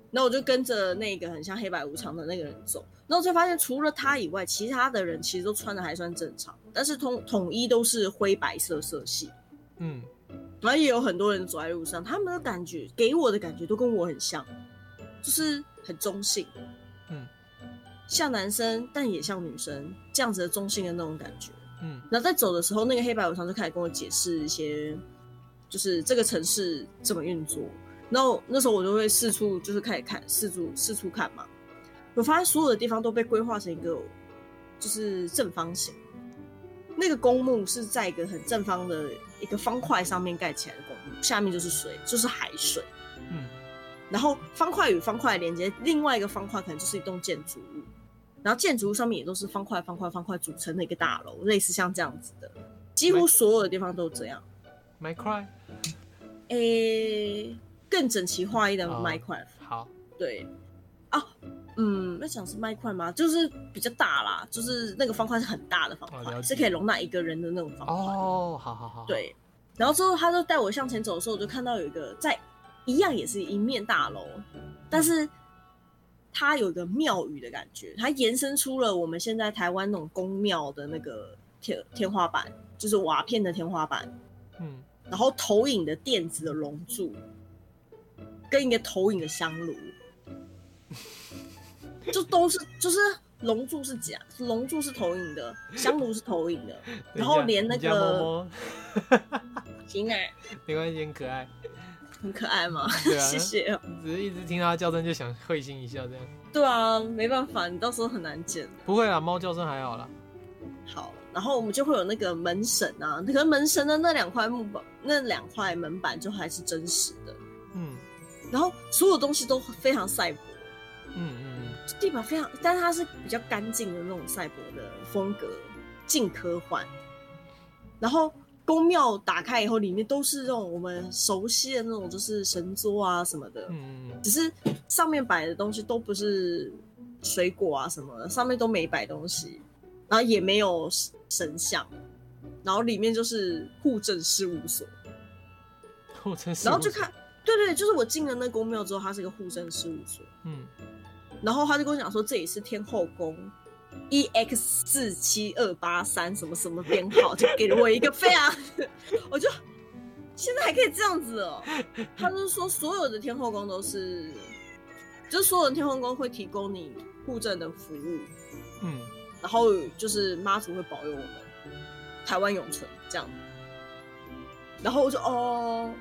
那我就跟着那个很像黑白无常的那个人走，然后就发现除了他以外，其他的人其实都穿的还算正常，但是统统一都是灰白色色系，嗯，然后也有很多人走在路上，他们的感觉给我的感觉都跟我很像，就是很中性，嗯，像男生但也像女生这样子的中性的那种感觉，嗯，然后在走的时候，那个黑白无常就开始跟我解释一些，就是这个城市怎么运作。然后那时候我就会四处就是开始看四处四处看嘛，我发现所有的地方都被规划成一个就是正方形，那个公墓是在一个很正方的一个方块上面盖起来的公墓，下面就是水，就是海水，嗯，然后方块与方块连接，另外一个方块可能就是一栋建筑物，然后建筑上面也都是方块方块方块组成的一个大楼，类似像这样子的，几乎所有的地方都这样。Cry，诶。更整齐划一的 Minecraft，、oh, 好，对，啊，嗯，那讲是 Minecraft 吗？就是比较大啦，就是那个方块是很大的方块，oh, 是可以容纳一个人的那种方块。哦，好好好。对，然后之后他就带我向前走的时候，我就看到有一个在一样也是一面大楼，但是它有一个庙宇的感觉，它延伸出了我们现在台湾那种宫庙的那个天天花板，就是瓦片的天花板，嗯，然后投影的电子的龙柱。跟一个投影的香炉，就都是就是龙柱是假，龙柱是投影的，香炉是投影的，然后连那个，行啊，没关系，很可爱，很可爱吗？对啊，谢谢。只是一直听到它叫声就想会心一笑这样。对啊，没办法，你到时候很难剪。不会啦，猫叫声还好啦。好，然后我们就会有那个门神啊，可能门神的那两块木板，那两块门板就还是真实的。嗯然后所有东西都非常赛博，嗯嗯嗯，地板非常，但是它是比较干净的那种赛博的风格，近科幻。然后宫庙打开以后，里面都是这种我们熟悉的那种，就是神桌啊什么的，嗯嗯，只是上面摆的东西都不是水果啊什么的，上面都没摆东西，然后也没有神像，然后里面就是户政事务所，户政事务所，然后就看。对对，就是我进了那宫庙之后，它是一个户政事务所。嗯，然后他就跟我讲说，这里是天后宫，EX 四七二八三什么什么编号，就给了我一个非常，我就现在还可以这样子哦。他就是说，所有的天后宫都是，就是所有的天后宫会提供你护证的服务。嗯，然后就是妈祖会保佑我们台湾永存这样。然后我就哦。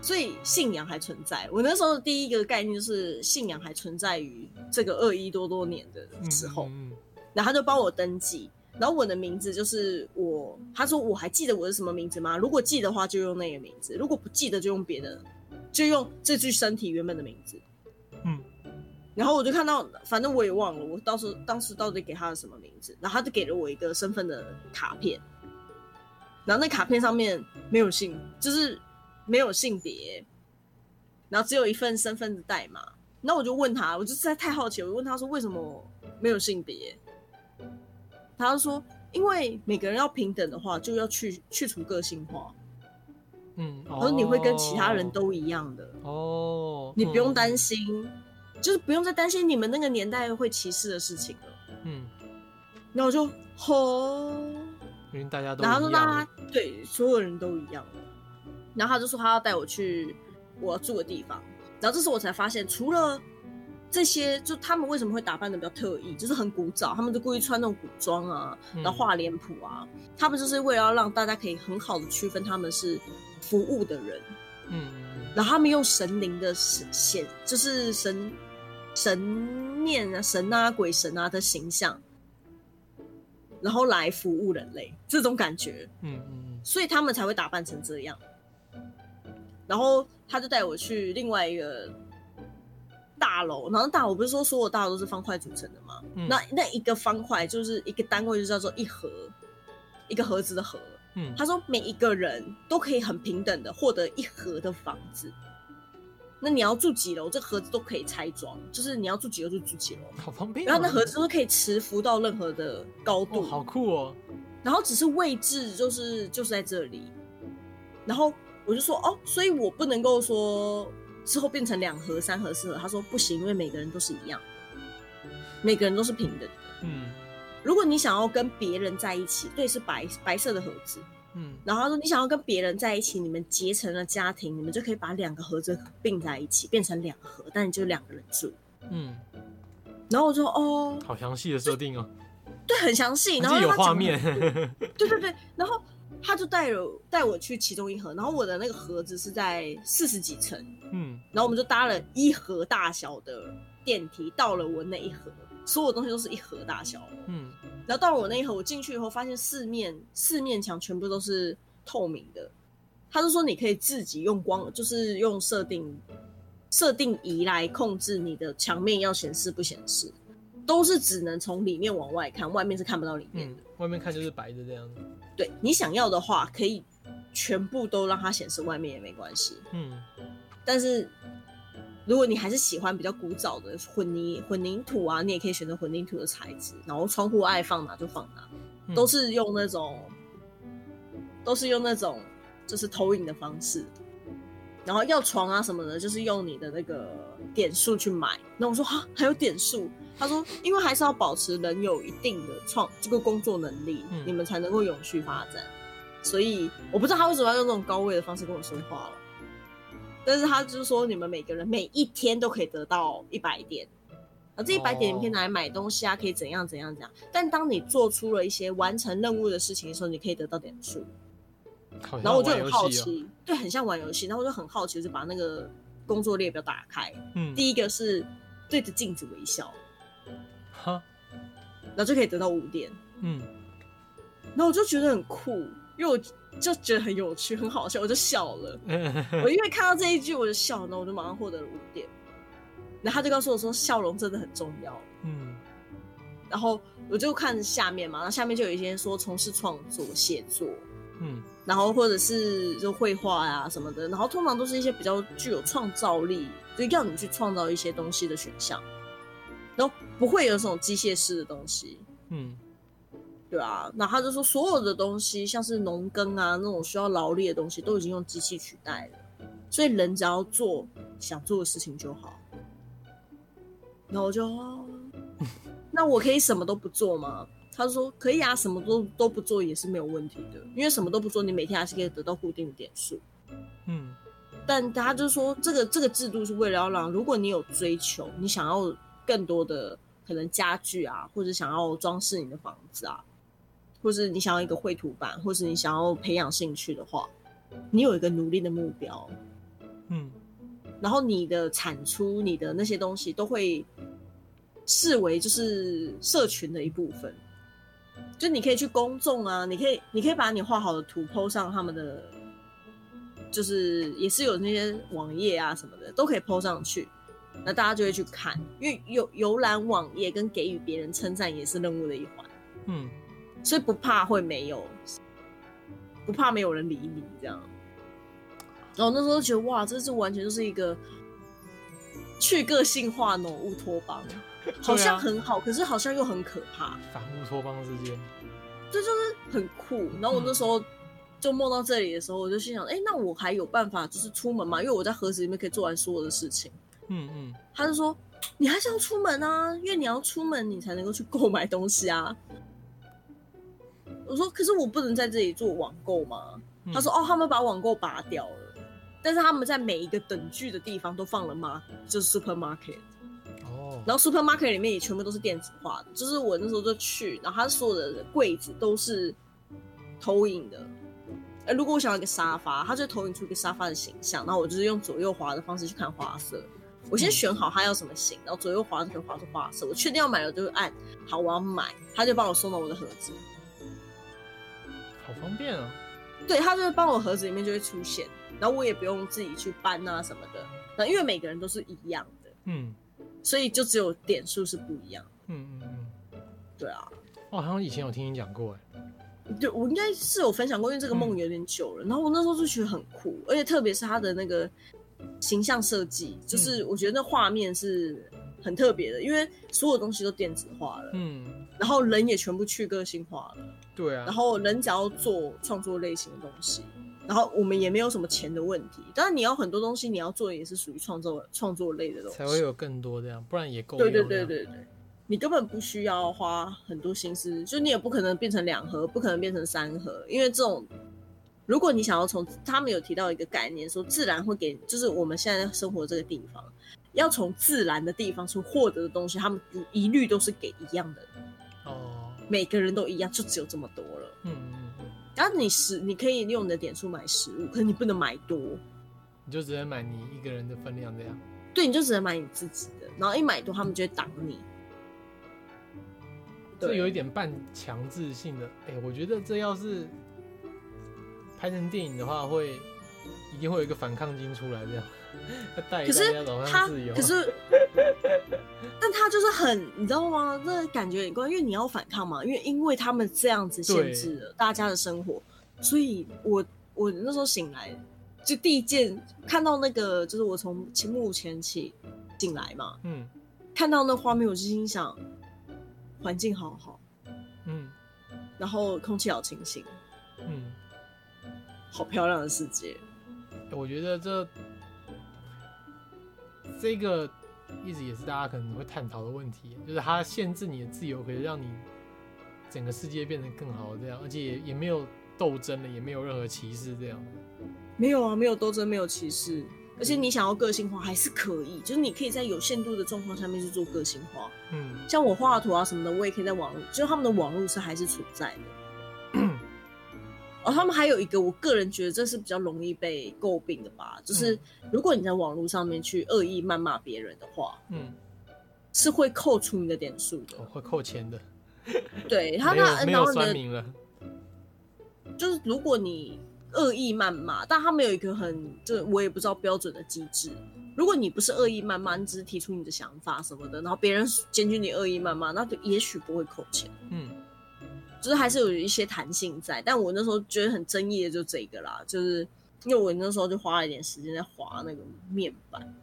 所以信仰还存在。我那时候的第一个概念就是信仰还存在于这个二一多多年的时候，嗯、然后他就帮我登记，然后我的名字就是我。他说我还记得我是什么名字吗？如果记得的话就用那个名字，如果不记得就用别的，就用这具身体原本的名字。嗯。然后我就看到，反正我也忘了，我当时当时到底给他的什么名字，然后他就给了我一个身份的卡片，然后那卡片上面没有性，就是。没有性别，然后只有一份身份的代码。那我就问他，我就实在太好奇，我就问他说为什么没有性别？他就说，因为每个人要平等的话，就要去去除个性化。嗯，他说你会跟其他人都一样的哦，你不用担心，嗯、就是不用再担心你们那个年代会歧视的事情了。嗯，然后我就吼，因为大家都，然后他说大家对所有人都一样。然后他就说他要带我去我要住的地方，然后这时候我才发现，除了这些，就他们为什么会打扮的比较特异，就是很古早，他们就故意穿那种古装啊，然后画脸谱啊，嗯、他们就是为了要让大家可以很好的区分他们是服务的人，嗯，然后他们用神灵的显，就是神神念啊、神啊、鬼神啊的形象，然后来服务人类，这种感觉，嗯嗯嗯，所以他们才会打扮成这样。然后他就带我去另外一个大楼，然后大楼不是说所有大楼都是方块组成的吗？嗯、那那一个方块就是一个单位，就叫做一盒，一个盒子的盒。嗯，他说每一个人都可以很平等的获得一盒的房子。那你要住几楼，这盒子都可以拆装，就是你要住几楼就住几楼，好方便。然后那盒子都可以持浮到任何的高度，哦、好酷哦。然后只是位置就是就是在这里，然后。我就说哦，所以我不能够说之后变成两盒、三盒、四盒。他说不行，因为每个人都是一样，每个人都是平等的。嗯，如果你想要跟别人在一起，对，是白白色的盒子。嗯，然后他说你想要跟别人在一起，你们结成了家庭，你们就可以把两个盒子并在一起，变成两盒，但你就两个人住。嗯，然后我说哦，好详细的设定哦。对，很详细，然后有画面。对对对，然后。他就带了带我去其中一盒，然后我的那个盒子是在四十几层，嗯，然后我们就搭了一盒大小的电梯到了我那一盒，所有东西都是一盒大小，嗯，然后到了我那一盒，我进去以后发现四面四面墙全部都是透明的，他就说你可以自己用光，就是用设定设定仪来控制你的墙面要显示不显示，都是只能从里面往外看，外面是看不到里面的，嗯，外面看就是白的这样子。对，你想要的话，可以全部都让它显示外面也没关系。嗯，但是如果你还是喜欢比较古早的混凝混凝土啊，你也可以选择混凝土的材质。然后窗户爱放哪就放哪，嗯、都是用那种都是用那种就是投影的方式。然后要床啊什么的，就是用你的那个点数去买。那我说哈，还有点数。他说：“因为还是要保持人有一定的创这个工作能力，嗯、你们才能够永续发展。所以我不知道他为什么要用这种高位的方式跟我说话了。但是他就是说，你们每个人每一天都可以得到一百点，啊，这一百点你可以拿来买东西啊，可以怎样怎样怎样。但当你做出了一些完成任务的事情的时候，你可以得到点数。然后我就很好奇，对，很像玩游戏。然后我就很好奇，就把那个工作列表打开。嗯，第一个是对着镜子微笑。”哈，然后就可以得到五点，嗯，然后我就觉得很酷，因为我就觉得很有趣，很好笑，我就笑了。我因为看到这一句我就笑，然后我就马上获得了五点。然后他就告诉我说，笑容真的很重要，嗯。然后我就看下面嘛，然后下面就有一些说从事创作、写作，嗯，然后或者是就绘画啊什么的，然后通常都是一些比较具有创造力，就要你去创造一些东西的选项。都不会有这种机械式的东西，嗯，对啊，那他就说所有的东西，像是农耕啊那种需要劳力的东西，都已经用机器取代了，所以人只要做想做的事情就好。然后我就，那我可以什么都不做吗？他说可以啊，什么都都不做也是没有问题的，因为什么都不做，你每天还是可以得到固定的点数，嗯，但他就说这个这个制度是为了要让，如果你有追求，你想要。更多的可能家具啊，或者想要装饰你的房子啊，或是你想要一个绘图板，或是你想要培养兴趣的话，你有一个努力的目标，嗯，然后你的产出，你的那些东西都会视为就是社群的一部分，就你可以去公众啊，你可以你可以把你画好的图 po 上他们的，就是也是有那些网页啊什么的，都可以 po 上去。那大家就会去看，因为游游览网页跟给予别人称赞也是任务的一环，嗯，所以不怕会没有，不怕没有人理你这样。然后那时候觉得哇，这是完全就是一个去个性化的乌托邦，好像很好，啊、可是好像又很可怕。反乌托邦之间，这就是很酷。然后我那时候就梦到这里的时候，我就心想，哎、欸，那我还有办法就是出门吗？因为我在盒子里面可以做完所有的事情。嗯嗯，他就说，你还是要出门啊，因为你要出门，你才能够去购买东西啊。我说，可是我不能在这里做网购吗？嗯、他说，哦，他们把网购拔掉了，但是他们在每一个等距的地方都放了 mark，就是 supermarket。哦。然后 supermarket 里面也全部都是电子化的，就是我那时候就去，然后他所有的柜子都是投影的。哎，如果我想要一个沙发，它就投影出一个沙发的形象，然后我就是用左右滑的方式去看花色。我先选好它要什么型，然后左右滑就可以滑出花色。我确定要买了，就会按好，我要买，他就帮我送到我的盒子。好方便啊！对，他就会帮我盒子里面就会出现，然后我也不用自己去搬啊什么的。那因为每个人都是一样的，嗯，所以就只有点数是不一样。嗯嗯嗯，对啊。哦好像以前有听你讲过，哎。对，我应该是有分享过，因为这个梦有点久了。嗯、然后我那时候就觉得很酷，而且特别是他的那个形象设计，就是我觉得那画面是很特别的，因为所有东西都电子化了，嗯，然后人也全部去个性化了，对啊，然后人只要做创作类型的东西，然后我们也没有什么钱的问题。当然你要很多东西，你要做的也是属于创作创作类的东西，才会有更多这样，不然也够。对对对对对。你根本不需要花很多心思，就你也不可能变成两盒，不可能变成三盒，因为这种，如果你想要从他们有提到一个概念，说自然会给，就是我们现在生活这个地方，要从自然的地方去获得的东西，他们一律都是给一样的，哦，每个人都一样，就只有这么多了，嗯嗯嗯，然后你食，你可以用你的点数买食物，可是你不能买多，你就只能买你一个人的分量这样，对，你就只能买你自己的，然后一买多，他们就会挡你。这有一点半强制性的，哎、欸，我觉得这要是拍成电影的话，会一定会有一个反抗军出来，这样 带大家走向自由。可是，但他就是很，你知道吗？那感觉很怪，因为你要反抗嘛，因为因为他们这样子限制了大家的生活，所以我我那时候醒来，就第一件看到那个，就是我从幕幕前起进来嘛，嗯，看到那画面，我就心想。环境好好，嗯，然后空气好清新，嗯，好漂亮的世界。我觉得这这个一直也是大家可能会探讨的问题，就是它限制你的自由，可以让你整个世界变得更好，这样，而且也也没有斗争了，也没有任何歧视，这样。没有啊，没有斗争，没有歧视。而且你想要个性化还是可以，就是你可以在有限度的状况下面去做个性化。嗯，像我画图啊什么的，我也可以在网络，就是他们的网络是还是存在的。他们还有一个，我个人觉得这是比较容易被诟病的吧，就是如果你在网络上面去恶意谩骂别人的话，嗯，是会扣除你的点数的，会扣钱的。对他那没有酸民了，就是如果你。恶意谩骂，但他们有一个很，就我也不知道标准的机制。如果你不是恶意谩骂，你只是提出你的想法什么的，然后别人检举你恶意谩骂，那就也许不会扣钱。嗯，就是还是有一些弹性在。但我那时候觉得很争议的就这个啦，就是因为我那时候就花了一点时间在划那个面板。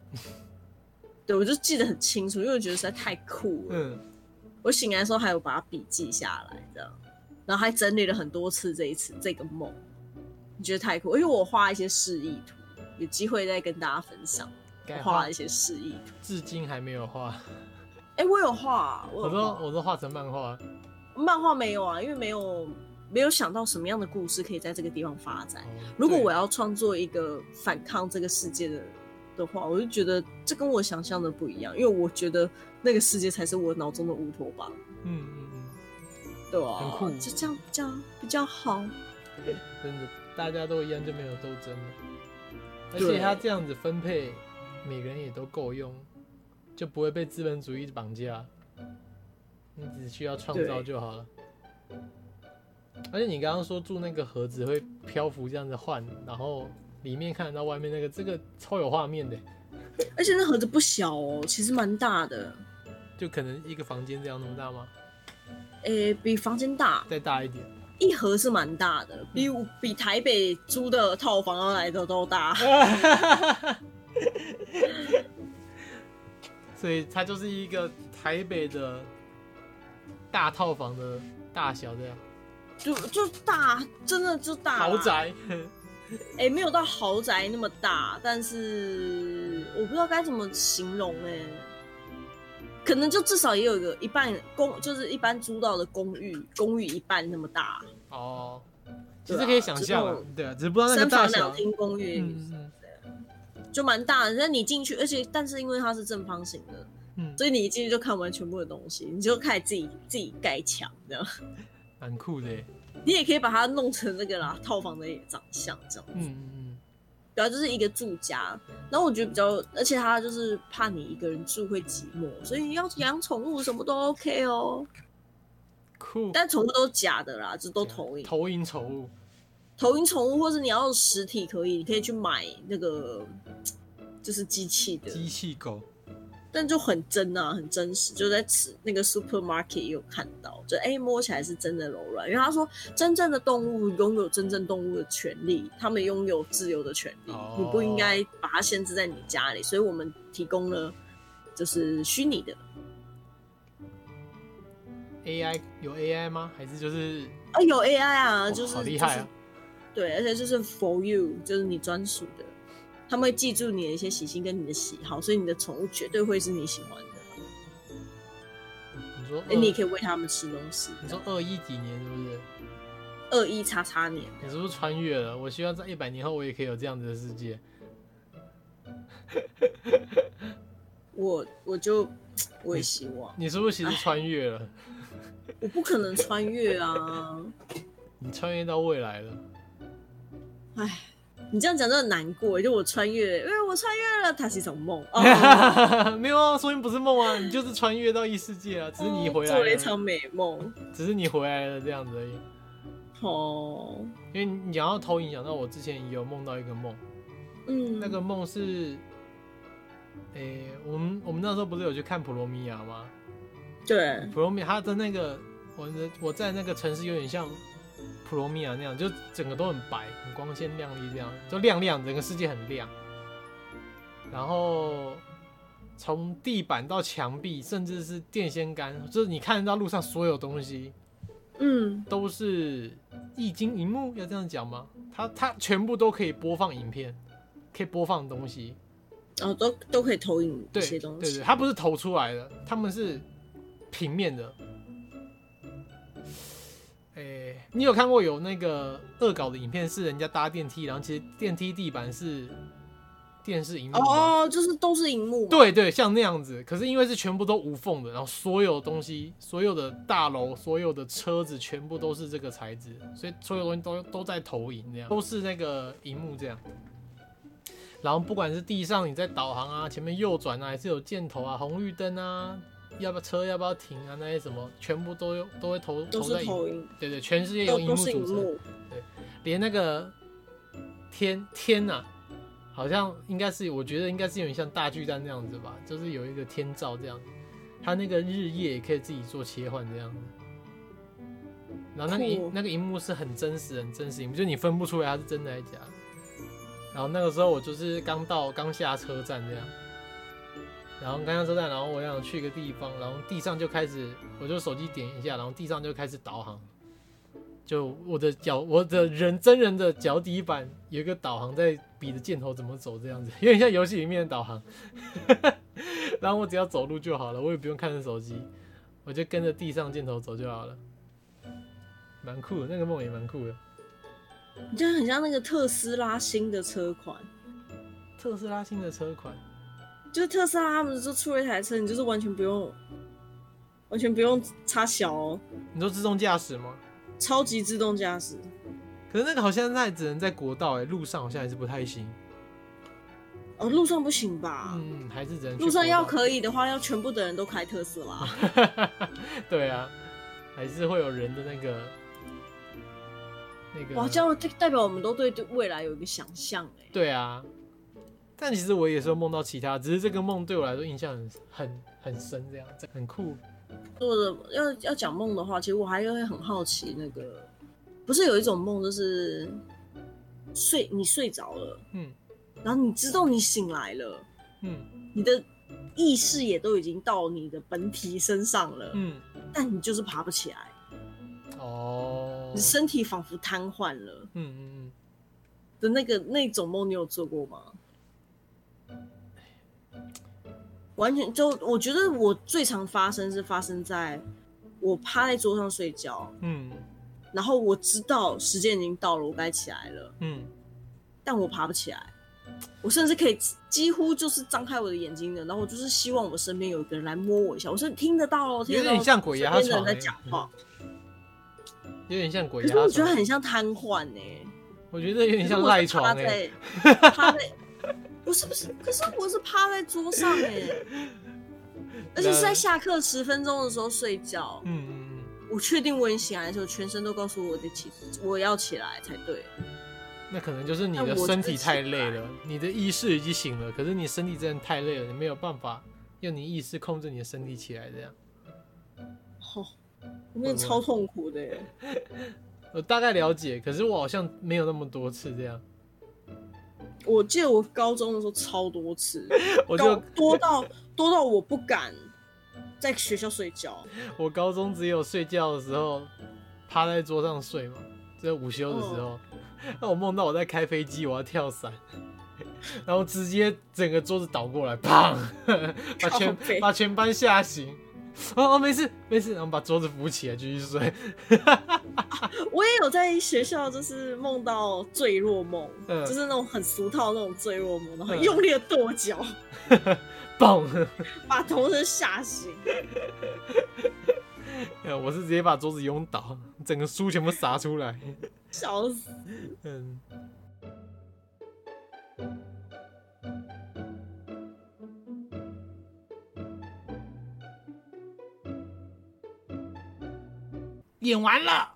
对，我就记得很清楚，因为我觉得实在太酷了。嗯，我醒来的时候还有把它笔记下来，这样，然后还整理了很多次这一次这个梦。你觉得太酷，因为我画一些示意图，有机会再跟大家分享。画一些示意图，至今还没有画。哎、欸，我有画，我说我说画成漫画。漫画没有啊，因为没有没有想到什么样的故事可以在这个地方发展。哦、如果我要创作一个反抗这个世界的的话，我就觉得这跟我想象的不一样，因为我觉得那个世界才是我脑中的乌托邦。嗯嗯嗯，对啊，很酷，就这样比较比较好。真的。大家都一样就没有斗争了，而且他这样子分配，每个人也都够用，就不会被资本主义绑架。你只需要创造就好了。而且你刚刚说住那个盒子会漂浮这样子换，然后里面看得到外面那个，这个超有画面的。而且那盒子不小哦，其实蛮大的。就可能一个房间这样那么大吗？诶、欸，比房间大，再大一点。一盒是蛮大的，比比台北租的套房要来的都大，所以它就是一个台北的大套房的大小这样。就就大，真的就大豪宅。哎、欸，没有到豪宅那么大，但是我不知道该怎么形容哎、欸，可能就至少也有一个一半公，就是一般租到的公寓，公寓一半那么大。哦，其实可以想象，对啊，只是不知道那个大小。三房两厅公寓，嗯、就蛮大的。那你进去，而且但是因为它是正方形的，嗯，所以你一进去就看完全部的东西，你就开始自己自己盖墙，这样，蛮酷的。你也可以把它弄成那个啦，套房的长相这样子。嗯嗯嗯。主要就是一个住家，然后我觉得比较，而且他就是怕你一个人住会寂寞，所以你要养宠物什么都 OK 哦。酷。但宠物都是假的啦，就都投影。投影宠物。投影宠物，或是你要实体可以，你可以去买那个，就是机器的。机器狗。但就很真啊，很真实，就在吃那个 supermarket 也有看到，就哎、欸、摸起来是真的柔软。因为他说，真正的动物拥有真正动物的权利，他们拥有自由的权利，哦、你不应该把它限制在你家里。所以我们提供了就是虚拟的 AI，有 AI 吗？还是就是啊有 AI 啊，就是好厉害啊、就是，对，而且就是 for you，就是你专属的。他们会记住你的一些习性跟你的喜好，所以你的宠物绝对会是你喜欢的。你说，哎、欸，你也可以喂他们吃东西。你说二一几年是不是？二一叉叉年。你是不是穿越了？我希望在一百年后，我也可以有这样子的世界。我我就我也希望。你是不是其实穿越了？我不可能穿越啊！你穿越到未来了。哎。你这样讲真的很难过，就我穿越，因为我穿越了，它是一种梦。哦、没有啊，说明不是梦啊，你就是穿越到异世界啊，只是你回来了，做了一场美梦，只是你回来了这样子而已。哦，因为你讲到投影，想到我之前也有梦到一个梦，嗯，那个梦是，诶、欸，我们我们那时候不是有去看普罗米亚吗？对，普罗米亚它的那个，我我在那个城市有点像。普罗米亚那样，就整个都很白，很光鲜亮丽，这样就亮亮，整个世界很亮。然后从地板到墙壁，甚至是电线杆，就是你看得到路上所有东西，嗯，都是一晶一幕，要这样讲吗？它它全部都可以播放影片，可以播放东西，哦，都都可以投影一些东西。对对对，它不是投出来的，它们是平面的。你有看过有那个恶搞的影片，是人家搭电梯，然后其实电梯地板是电视荧幕哦，就是都是荧幕，对对，像那样子。可是因为是全部都无缝的，然后所有东西、所有的大楼、所有的车子全部都是这个材质，所以所有东西都都在投影，这样都是那个荧幕这样。然后不管是地上你在导航啊，前面右转啊，还是有箭头啊、红绿灯啊。要不要车要不要停啊？那些什么全部都有都会投投在投影，对对，全世界由荧幕组成，对，连那个天天呐、啊，好像应该是我觉得应该是有点像大巨蛋那样子吧，就是有一个天照这样，它那个日夜也可以自己做切换这样子，然后那个荧那个荧幕是很真实很真实，就你分不出来它是真的还是假的。然后那个时候我就是刚到刚下车站这样。然后刚刚车站，然后我想去一个地方，然后地上就开始，我就手机点一下，然后地上就开始导航，就我的脚，我的人真人的脚底板有一个导航在比着箭头怎么走这样子，有点像游戏里面的导航。然后我只要走路就好了，我也不用看着手机，我就跟着地上箭头走就好了，蛮酷的，那个梦也蛮酷的。你就很像那个特斯拉新的车款，特斯拉新的车款。就是特斯拉，他们就出了一台车，你就是完全不用，完全不用插小哦。你说自动驾驶吗？超级自动驾驶。可是那个好像在只能在国道哎，路上好像还是不太行。哦，路上不行吧？嗯，还是只能。路上要可以的话，要全部的人都开特斯拉。对啊，还是会有人的那个那个。哇，这样代表我们都对对未来有一个想象哎。对啊。但其实我也是梦到其他，只是这个梦对我来说印象很很很深，这样很酷。做的要要讲梦的话，其实我还会很好奇，那个不是有一种梦，就是睡你睡着了，嗯，然后你知道你醒来了，嗯，你的意识也都已经到你的本体身上了，嗯，但你就是爬不起来。哦。哦，你身体仿佛瘫痪了，嗯嗯嗯的那个那种梦，你有做过吗？完全就我觉得我最常发生是发生在我趴在桌上睡觉，嗯，然后我知道时间已经到了，我该起来了，嗯，但我爬不起来，我甚至可以几乎就是张开我的眼睛的，然后我就是希望我身边有一个人来摸我一下，我是听得到哦，听得到，有点像鬼压床在讲话，有点像鬼压床，我觉得很像瘫痪呢，我觉得有点像赖床哎，趴在。不是不是，可是我是趴在桌上哎，而且是在下课十分钟的时候睡觉。嗯嗯嗯，我确定我已经醒来的时候，全身都告诉我得起，我要起来才对。那可能就是你的身体太累了，你的意识已经醒了，可是你身体真的太累了，你没有办法用你意识控制你的身体起来这样。好哦，那超痛苦的耶。我大概了解，可是我好像没有那么多次这样。我记得我高中的时候超多次，我就多到多到我不敢在学校睡觉。我高中只有睡觉的时候趴在桌上睡嘛，只有午休的时候。那、嗯、我梦到我在开飞机，我要跳伞，然后直接整个桌子倒过来，砰，把全把全班吓醒。哦哦，没事没事，然后把桌子扶起来继续睡。我也有在学校，就是梦到坠落梦，嗯、就是那种很俗套的那种坠落梦，然后用力的跺脚，嘣、嗯，把同学吓醒。我是直接把桌子拥倒，整个书全部洒出来，笑死。嗯。演完了。